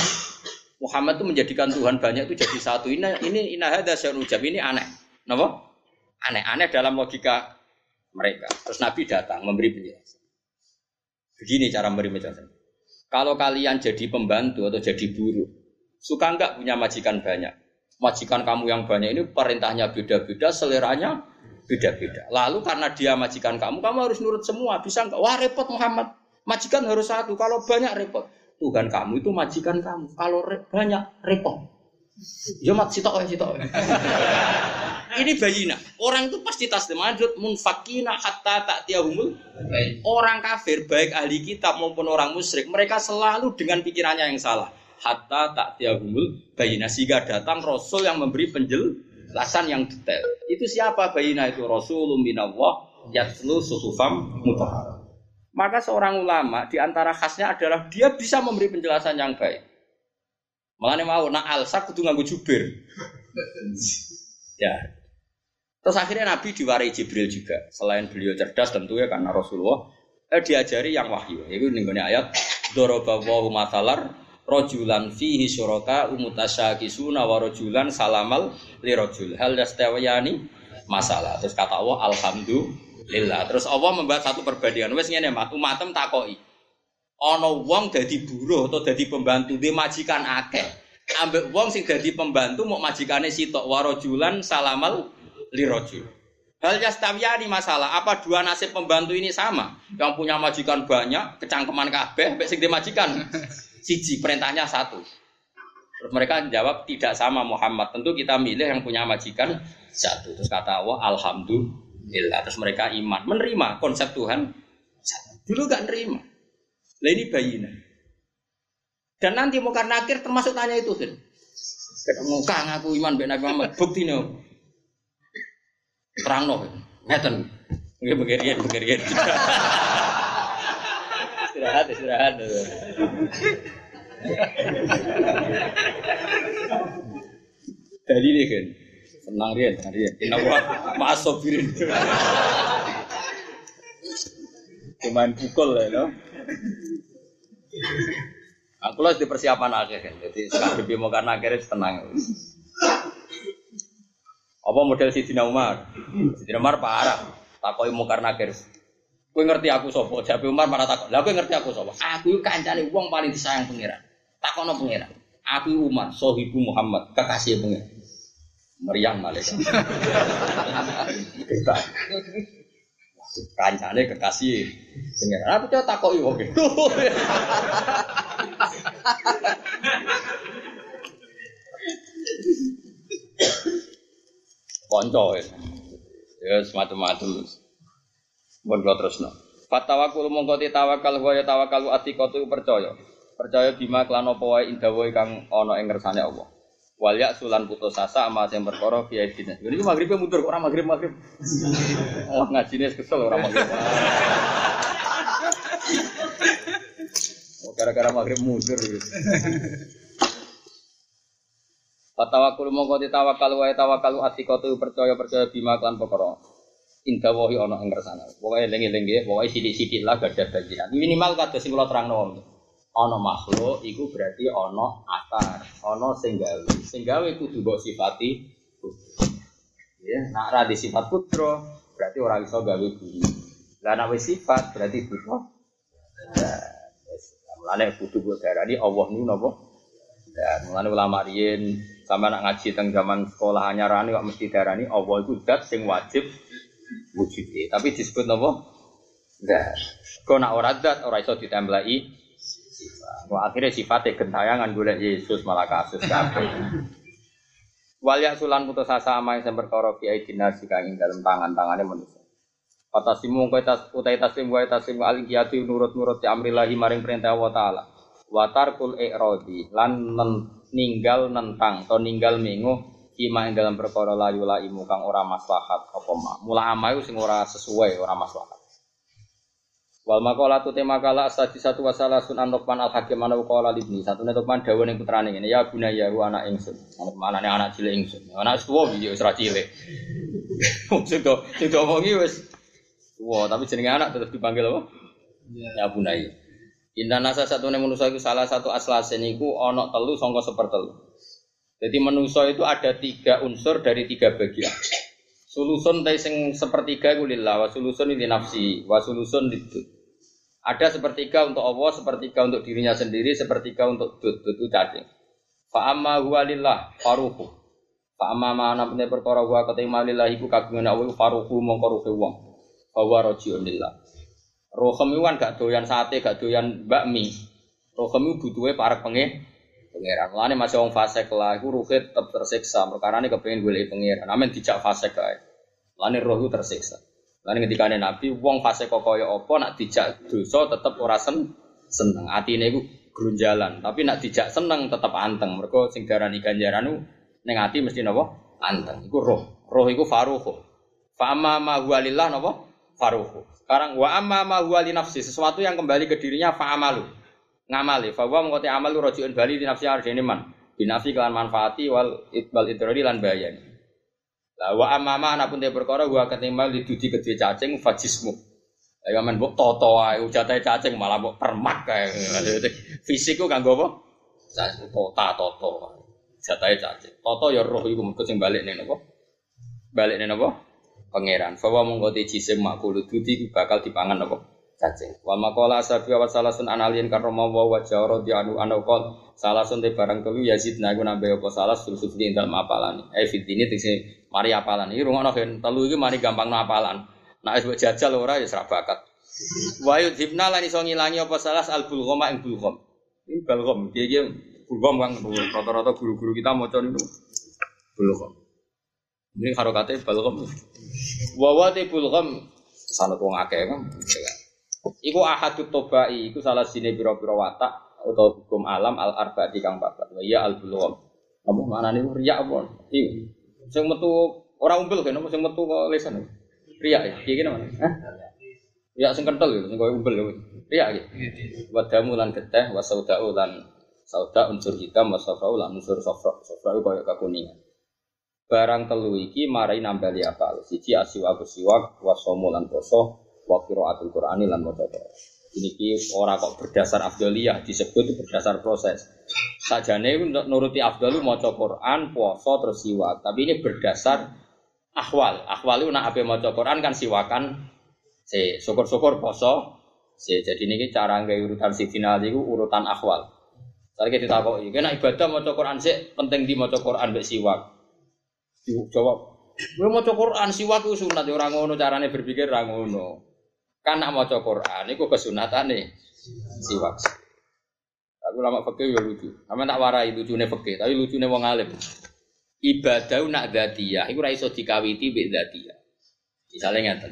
Muhammad itu menjadikan Tuhan banyak itu jadi satu. Ini ini inahada ujab ini aneh. Kenapa? Aneh-aneh dalam logika mereka. Terus Nabi datang memberi penjelasan. Begini cara memberi penjelasan. Kalau kalian jadi pembantu atau jadi buruh, suka enggak punya majikan banyak? Majikan kamu yang banyak ini perintahnya beda-beda, seleranya beda-beda. Lalu karena dia majikan kamu, kamu harus nurut semua. Bisa enggak? Wah repot Muhammad. Majikan harus satu. Kalau banyak repot. Tuhan kamu itu majikan kamu. Kalau re banyak repot. Ya mat sitok ya sitok. Ini bayina. Orang itu pasti taslim lanjut munfakina hatta tak tiahumul. Orang kafir baik ahli kitab maupun orang musyrik mereka selalu dengan pikirannya yang salah. Hatta tak tiahumul bayina sehingga datang Rasul yang memberi penjelasan yang detail. Itu siapa bayina itu Rasulullah minallah yatlu suhufam mutahar. Maka seorang ulama di antara khasnya adalah dia bisa memberi penjelasan yang baik. Makanya mau nak alsa kudu nganggo jubir. ya. Terus akhirnya Nabi diwarai Jibril juga. Selain beliau cerdas tentu ya karena Rasulullah eh, diajari yang wahyu. Itu nih ayat Dorobawahu matalar rojulan fihi umutasyakisuna wa rojulan salamal li rojul hal yastawiyani masalah. Terus kata Allah alhamdulillah lillah. Terus Allah membuat satu perbandingan. Wes ngene mat umatem takoki. Ana wong dadi buruh atau dadi pembantu di majikan akeh. Ambek wong sing dadi pembantu mau majikane sitok warojulan salamal lirojul. Hal yastawiyani masalah, apa dua nasib pembantu ini sama? Yang punya majikan banyak, kecangkeman kabeh, ambek sing dimajikan siji, perintahnya satu. Terus mereka jawab tidak sama Muhammad. Tentu kita milih yang punya majikan satu. Terus kata Allah, Alhamdulillah Alhamdulillah. Terus mereka iman, menerima konsep Tuhan. Dulu gak nerima. Lah ini bayina. Dan nanti mau karena akhir termasuk tanya itu kan. Ketemu kang aku iman ben Nabi Muhammad. Bukti nih. Terang noh. Ngeten. Nggih begerian begerian. istirahat istirahat. Tadi nih kan. Tenang Rian, tenang Rian. Inna wa ma'asobirin. Cuman pukul ya, no? Aku lah di persiapan akhir kan. Jadi sekarang mau karena akhirnya tenang. Apa model Sidina Umar? Sidina Umar parah. Takoi mau karena akhir. Kue ngerti aku sopo. Jadi Umar marah takut. Lah kue ngerti aku sopo. Aku kancane uang paling disayang pangeran. Takono pangeran. Aku Umar, sohibu Muhammad, kekasih pangeran meriang malaikat. Kita. Kancane kekasih pengiran. Aku coba takoki wong itu. konco ya. Ya semacam-macam. Buat kalau terus no. Fatawakul mongko tawakal wa ya tawakal atiqatu percaya. Percaya bima klan apa wae kang ana ing Allah. Wal ya sulan putus asa ama sing perkara fiye dine. Ini maghribe mundur ora maghrib maghrib. Oh ngajine kesel ora maghrib. Oh gara-gara maghrib mundur. Fatawakul mongko ditawakal wae tawakal atiqatu percaya percaya bima klan perkara. Indah wahi ana ing kersane. Pokoke nggih, pokoke sithik-sithik lah gak ada bagian. Minimal kados sing kula terangno. Ana makhluk iku berarti ana akar, ana sing gawe. Sing gawe kudu mbok sifati Ya, nak ra sifat putra, berarti ora iso gawe bumi. Lah wis sifat berarti putra. Nah, mulane kudu mbok darani Allah niku napa? Ya, mulane ulama riyen sama nak ngaji teng zaman sekolah anyarane kok mesti darani Allah itu zat sing wajib wujudnya. Tapi disebut napa? Zat. Kok nak ora zat ora iso sifat. Wah, akhirnya sifatnya gentayangan golek Yesus malah kasus kabeh. Wal sulan putus asa ama yang perkara fi aidina sika ing dalam tangan-tangane manusia. Fatasimu kowe tas utai taslim wa taslim al qiyati nurut-nurut di amrillahi maring perintah Allah taala. Wa tarkul i'radi lan ninggal nentang atau ninggal mengu kima ing dalam perkara layu laimu kang ora maslahat apa ma. Mula amayu sing ora sesuai ora maslahat. Wal makola tu tema kala asadi satu wasalah sun an Luqman al hakim ana qala libni satu ne Luqman dawuh ning putrane ngene ya buna ya ru anak ingsun. Anak anane anak cilik ingsun. Anak tuwa iki wis ra cilik. Sing to omongi wis tuwa tapi jenenge anak tetep dipanggil apa? Ya buna ya. Indah nasa satu nih manusia itu salah satu aslasen itu onok telu songko sepertelu. Jadi manusia itu ada tiga unsur dari tiga bagian. Sulusun tadi sing sepertiga itu lillah, wa sulusun ini nafsi, wa sulusun itu. Ada sepertiga untuk Allah, sepertiga untuk dirinya sendiri, sepertiga untuk dud, dud itu cacing. Fa amma huwa lillah faruhu. Fa amma mana punya perkara huwa ketima lillah iku kagungan Allah faruhu mongko ruhe wong. Fa huwa rajiun lillah. Rohem itu kan gak doyan sate, gak doyan bakmi. Rohem itu butuhnya para pengen pangeran. Mulane masih wong fasik lah, iku ruhe tetap tersiksa. Perkara ini kepengen gue pangeran. Amin dijak fasik kae. Mulane roh itu tersiksa. Mulane ketika Nabi, wong fasik kok kaya apa nak dijak dosa tetap ora sen seneng. Atine iku grunjalan, tapi nak dijak seneng tetap anteng. Mergo sing darani ganjaran ku ning ati mesti napa? Anteng. Iku roh. Roh iku faruhu. Fa amma ma huwa lillah napa? Faruhu. Sekarang wa amma ma huwa li nafsi, sesuatu yang kembali ke dirinya fa amalu. Ngamali, fa wa mengkoti amal lu rojiun bali di nafsi arjene man. Binafi kelan manfaati wal itbal idrari lan bayan. Lah wa amma ma anak pun perkara gua ketimbang didudi kedue cacing fajismu. Lah ya men mbok toto ae ujate cacing malah mbok permak kae. Fisikku kanggo apa? Cacing tota toto. Jatahe cacing. Toto ya roh iku mergo sing balik ning napa? Balik ning napa? pangeran. Fawa mengkoti jisim makulu dudi bakal dipangan? Cacing. Wa makola asabi wa salasun analien kan romo wa wajah di anu anokol salasun te barang telu yazid nagu nambah apa salas terus di dalam apalan. Eh fit ini tingsi mari apalan. Ini rumah kan telu ini mari gampang apalan. Nah es jajal ora ya serabakat. Wa yudhibna lan iso ngilangi apa salas al bulghoma ing bulghom. Ini bulghom dia dia bulghom kan rata-rata guru-guru kita mau itu bulghom. Ini harokatnya bulghom. Wawa te bulgham sanad wong akeh kan. Iku ahadut tobai, iku salah sini biro-biro watak atau hukum alam al arba di kang papat. Iya al bulgham. Kamu mana nih riya apa? Iya. Sing metu orang umbel kan, sing metu kok lesan. Riya ya, iki mana? Hah? Ya sing kental gitu, sing koyo umbel ya. Riya iki. Wadamu lan geteh, wa saudau lan sauda unsur hitam, wa safrau lan unsur safra. Safra koyo kekuningan barang telu iki marai nambali akal siji asiwa bersiwak wasomo lan poso wa qiraatul qur'ani lan maca ini ki ora kok berdasar afdaliyah disebut berdasar proses. Sajane nuruti afdalu maca Quran poso terus siwak. Tapi ini berdasar akhwal. Akhwal itu nak ape maca Quran kan siwakan si syukur-syukur poso. Si jadi ini cara nggak urutan si final itu urutan akhwal. Tadi kita tahu, kena ibadah mau Quran sih penting di mau Quran siwak. Jawab gue mau Quran siwak itu sunat orang ngono carane berpikir orang ngono kan nak mau Quran itu kesunatan nih siwak tapi lama fakir ya lucu sama tak warai nih fakir tapi lucu nih wong alim ibadah nak dzatiyah iku ora iso dikawiti mbek dzatiyah. Misale ngeten.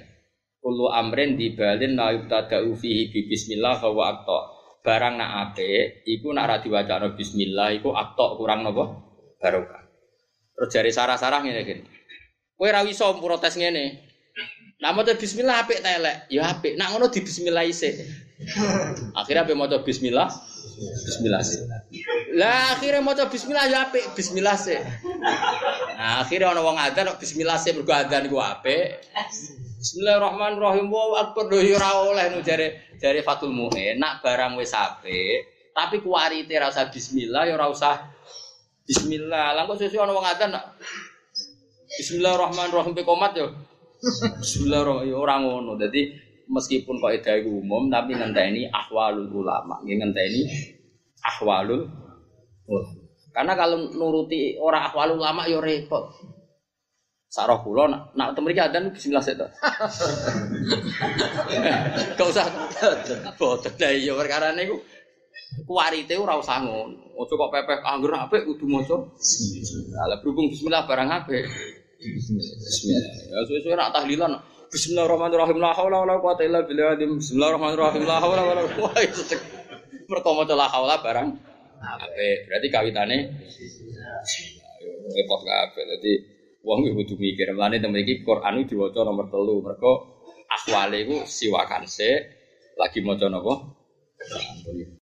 Kullu amrin dibalin la yubtada'u fihi bi bismillah fa wa aqta. Barang nak apik iku nak ra diwacana bismillah iku aqta kurang napa? Barokah. Terus jari sarah-sarah ngene iki. Kowe ra iso protes ngene. Nak maca bismillah apik ta elek? Ya apik. Nak ngono di bismillah isih. Akhirnya apa maca bismillah? Bismillah sih. Lah akhirnya maca bismillah ya apik, bismillah sih. Nah, akhirnya ana wong adzan bismillah sih mergo adzan iku apik. Bismillahirrahmanirrahim. Wa akbar do ora oleh nu jare jare Fatul Muin. Nak barang wis apik, tapi kuwarite ra usah bismillah ya ora usah bismillah. Lah kok sesuk ana wong adzan nak Bismillahirrahmanirrahim komat yo. Bismillahirrahmanirrahim ora ngono. Dadi meskipun kok itu umum tapi ngenteni ahwalul ulama nggih ngenteni ahwalul ulama karena kalau nuruti orang ahwalul ulama yo repot Sarah kula nak nak temriki adzan bismillah sik to. Usah boten lah iya perkara niku kuwarite ora usah ngono. Aja kok pepeh anggur apik kudu maca. Lah berhubung bismillah barang apik. Bismillah. Ya suwe-suwe nak tahlilan Bismillahirrahmanirrahim. La haula wala quwata illa billah. Bismillahirrahmanirrahim. La haula wala quwata. Mereka maca la haula barang apik. Berarti kawitane repot kabeh. Dadi wong kudu mikir. Mulane temen iki Quran diwaca nomor 3. Mergo ahwale iku siwakan sik lagi maca napa?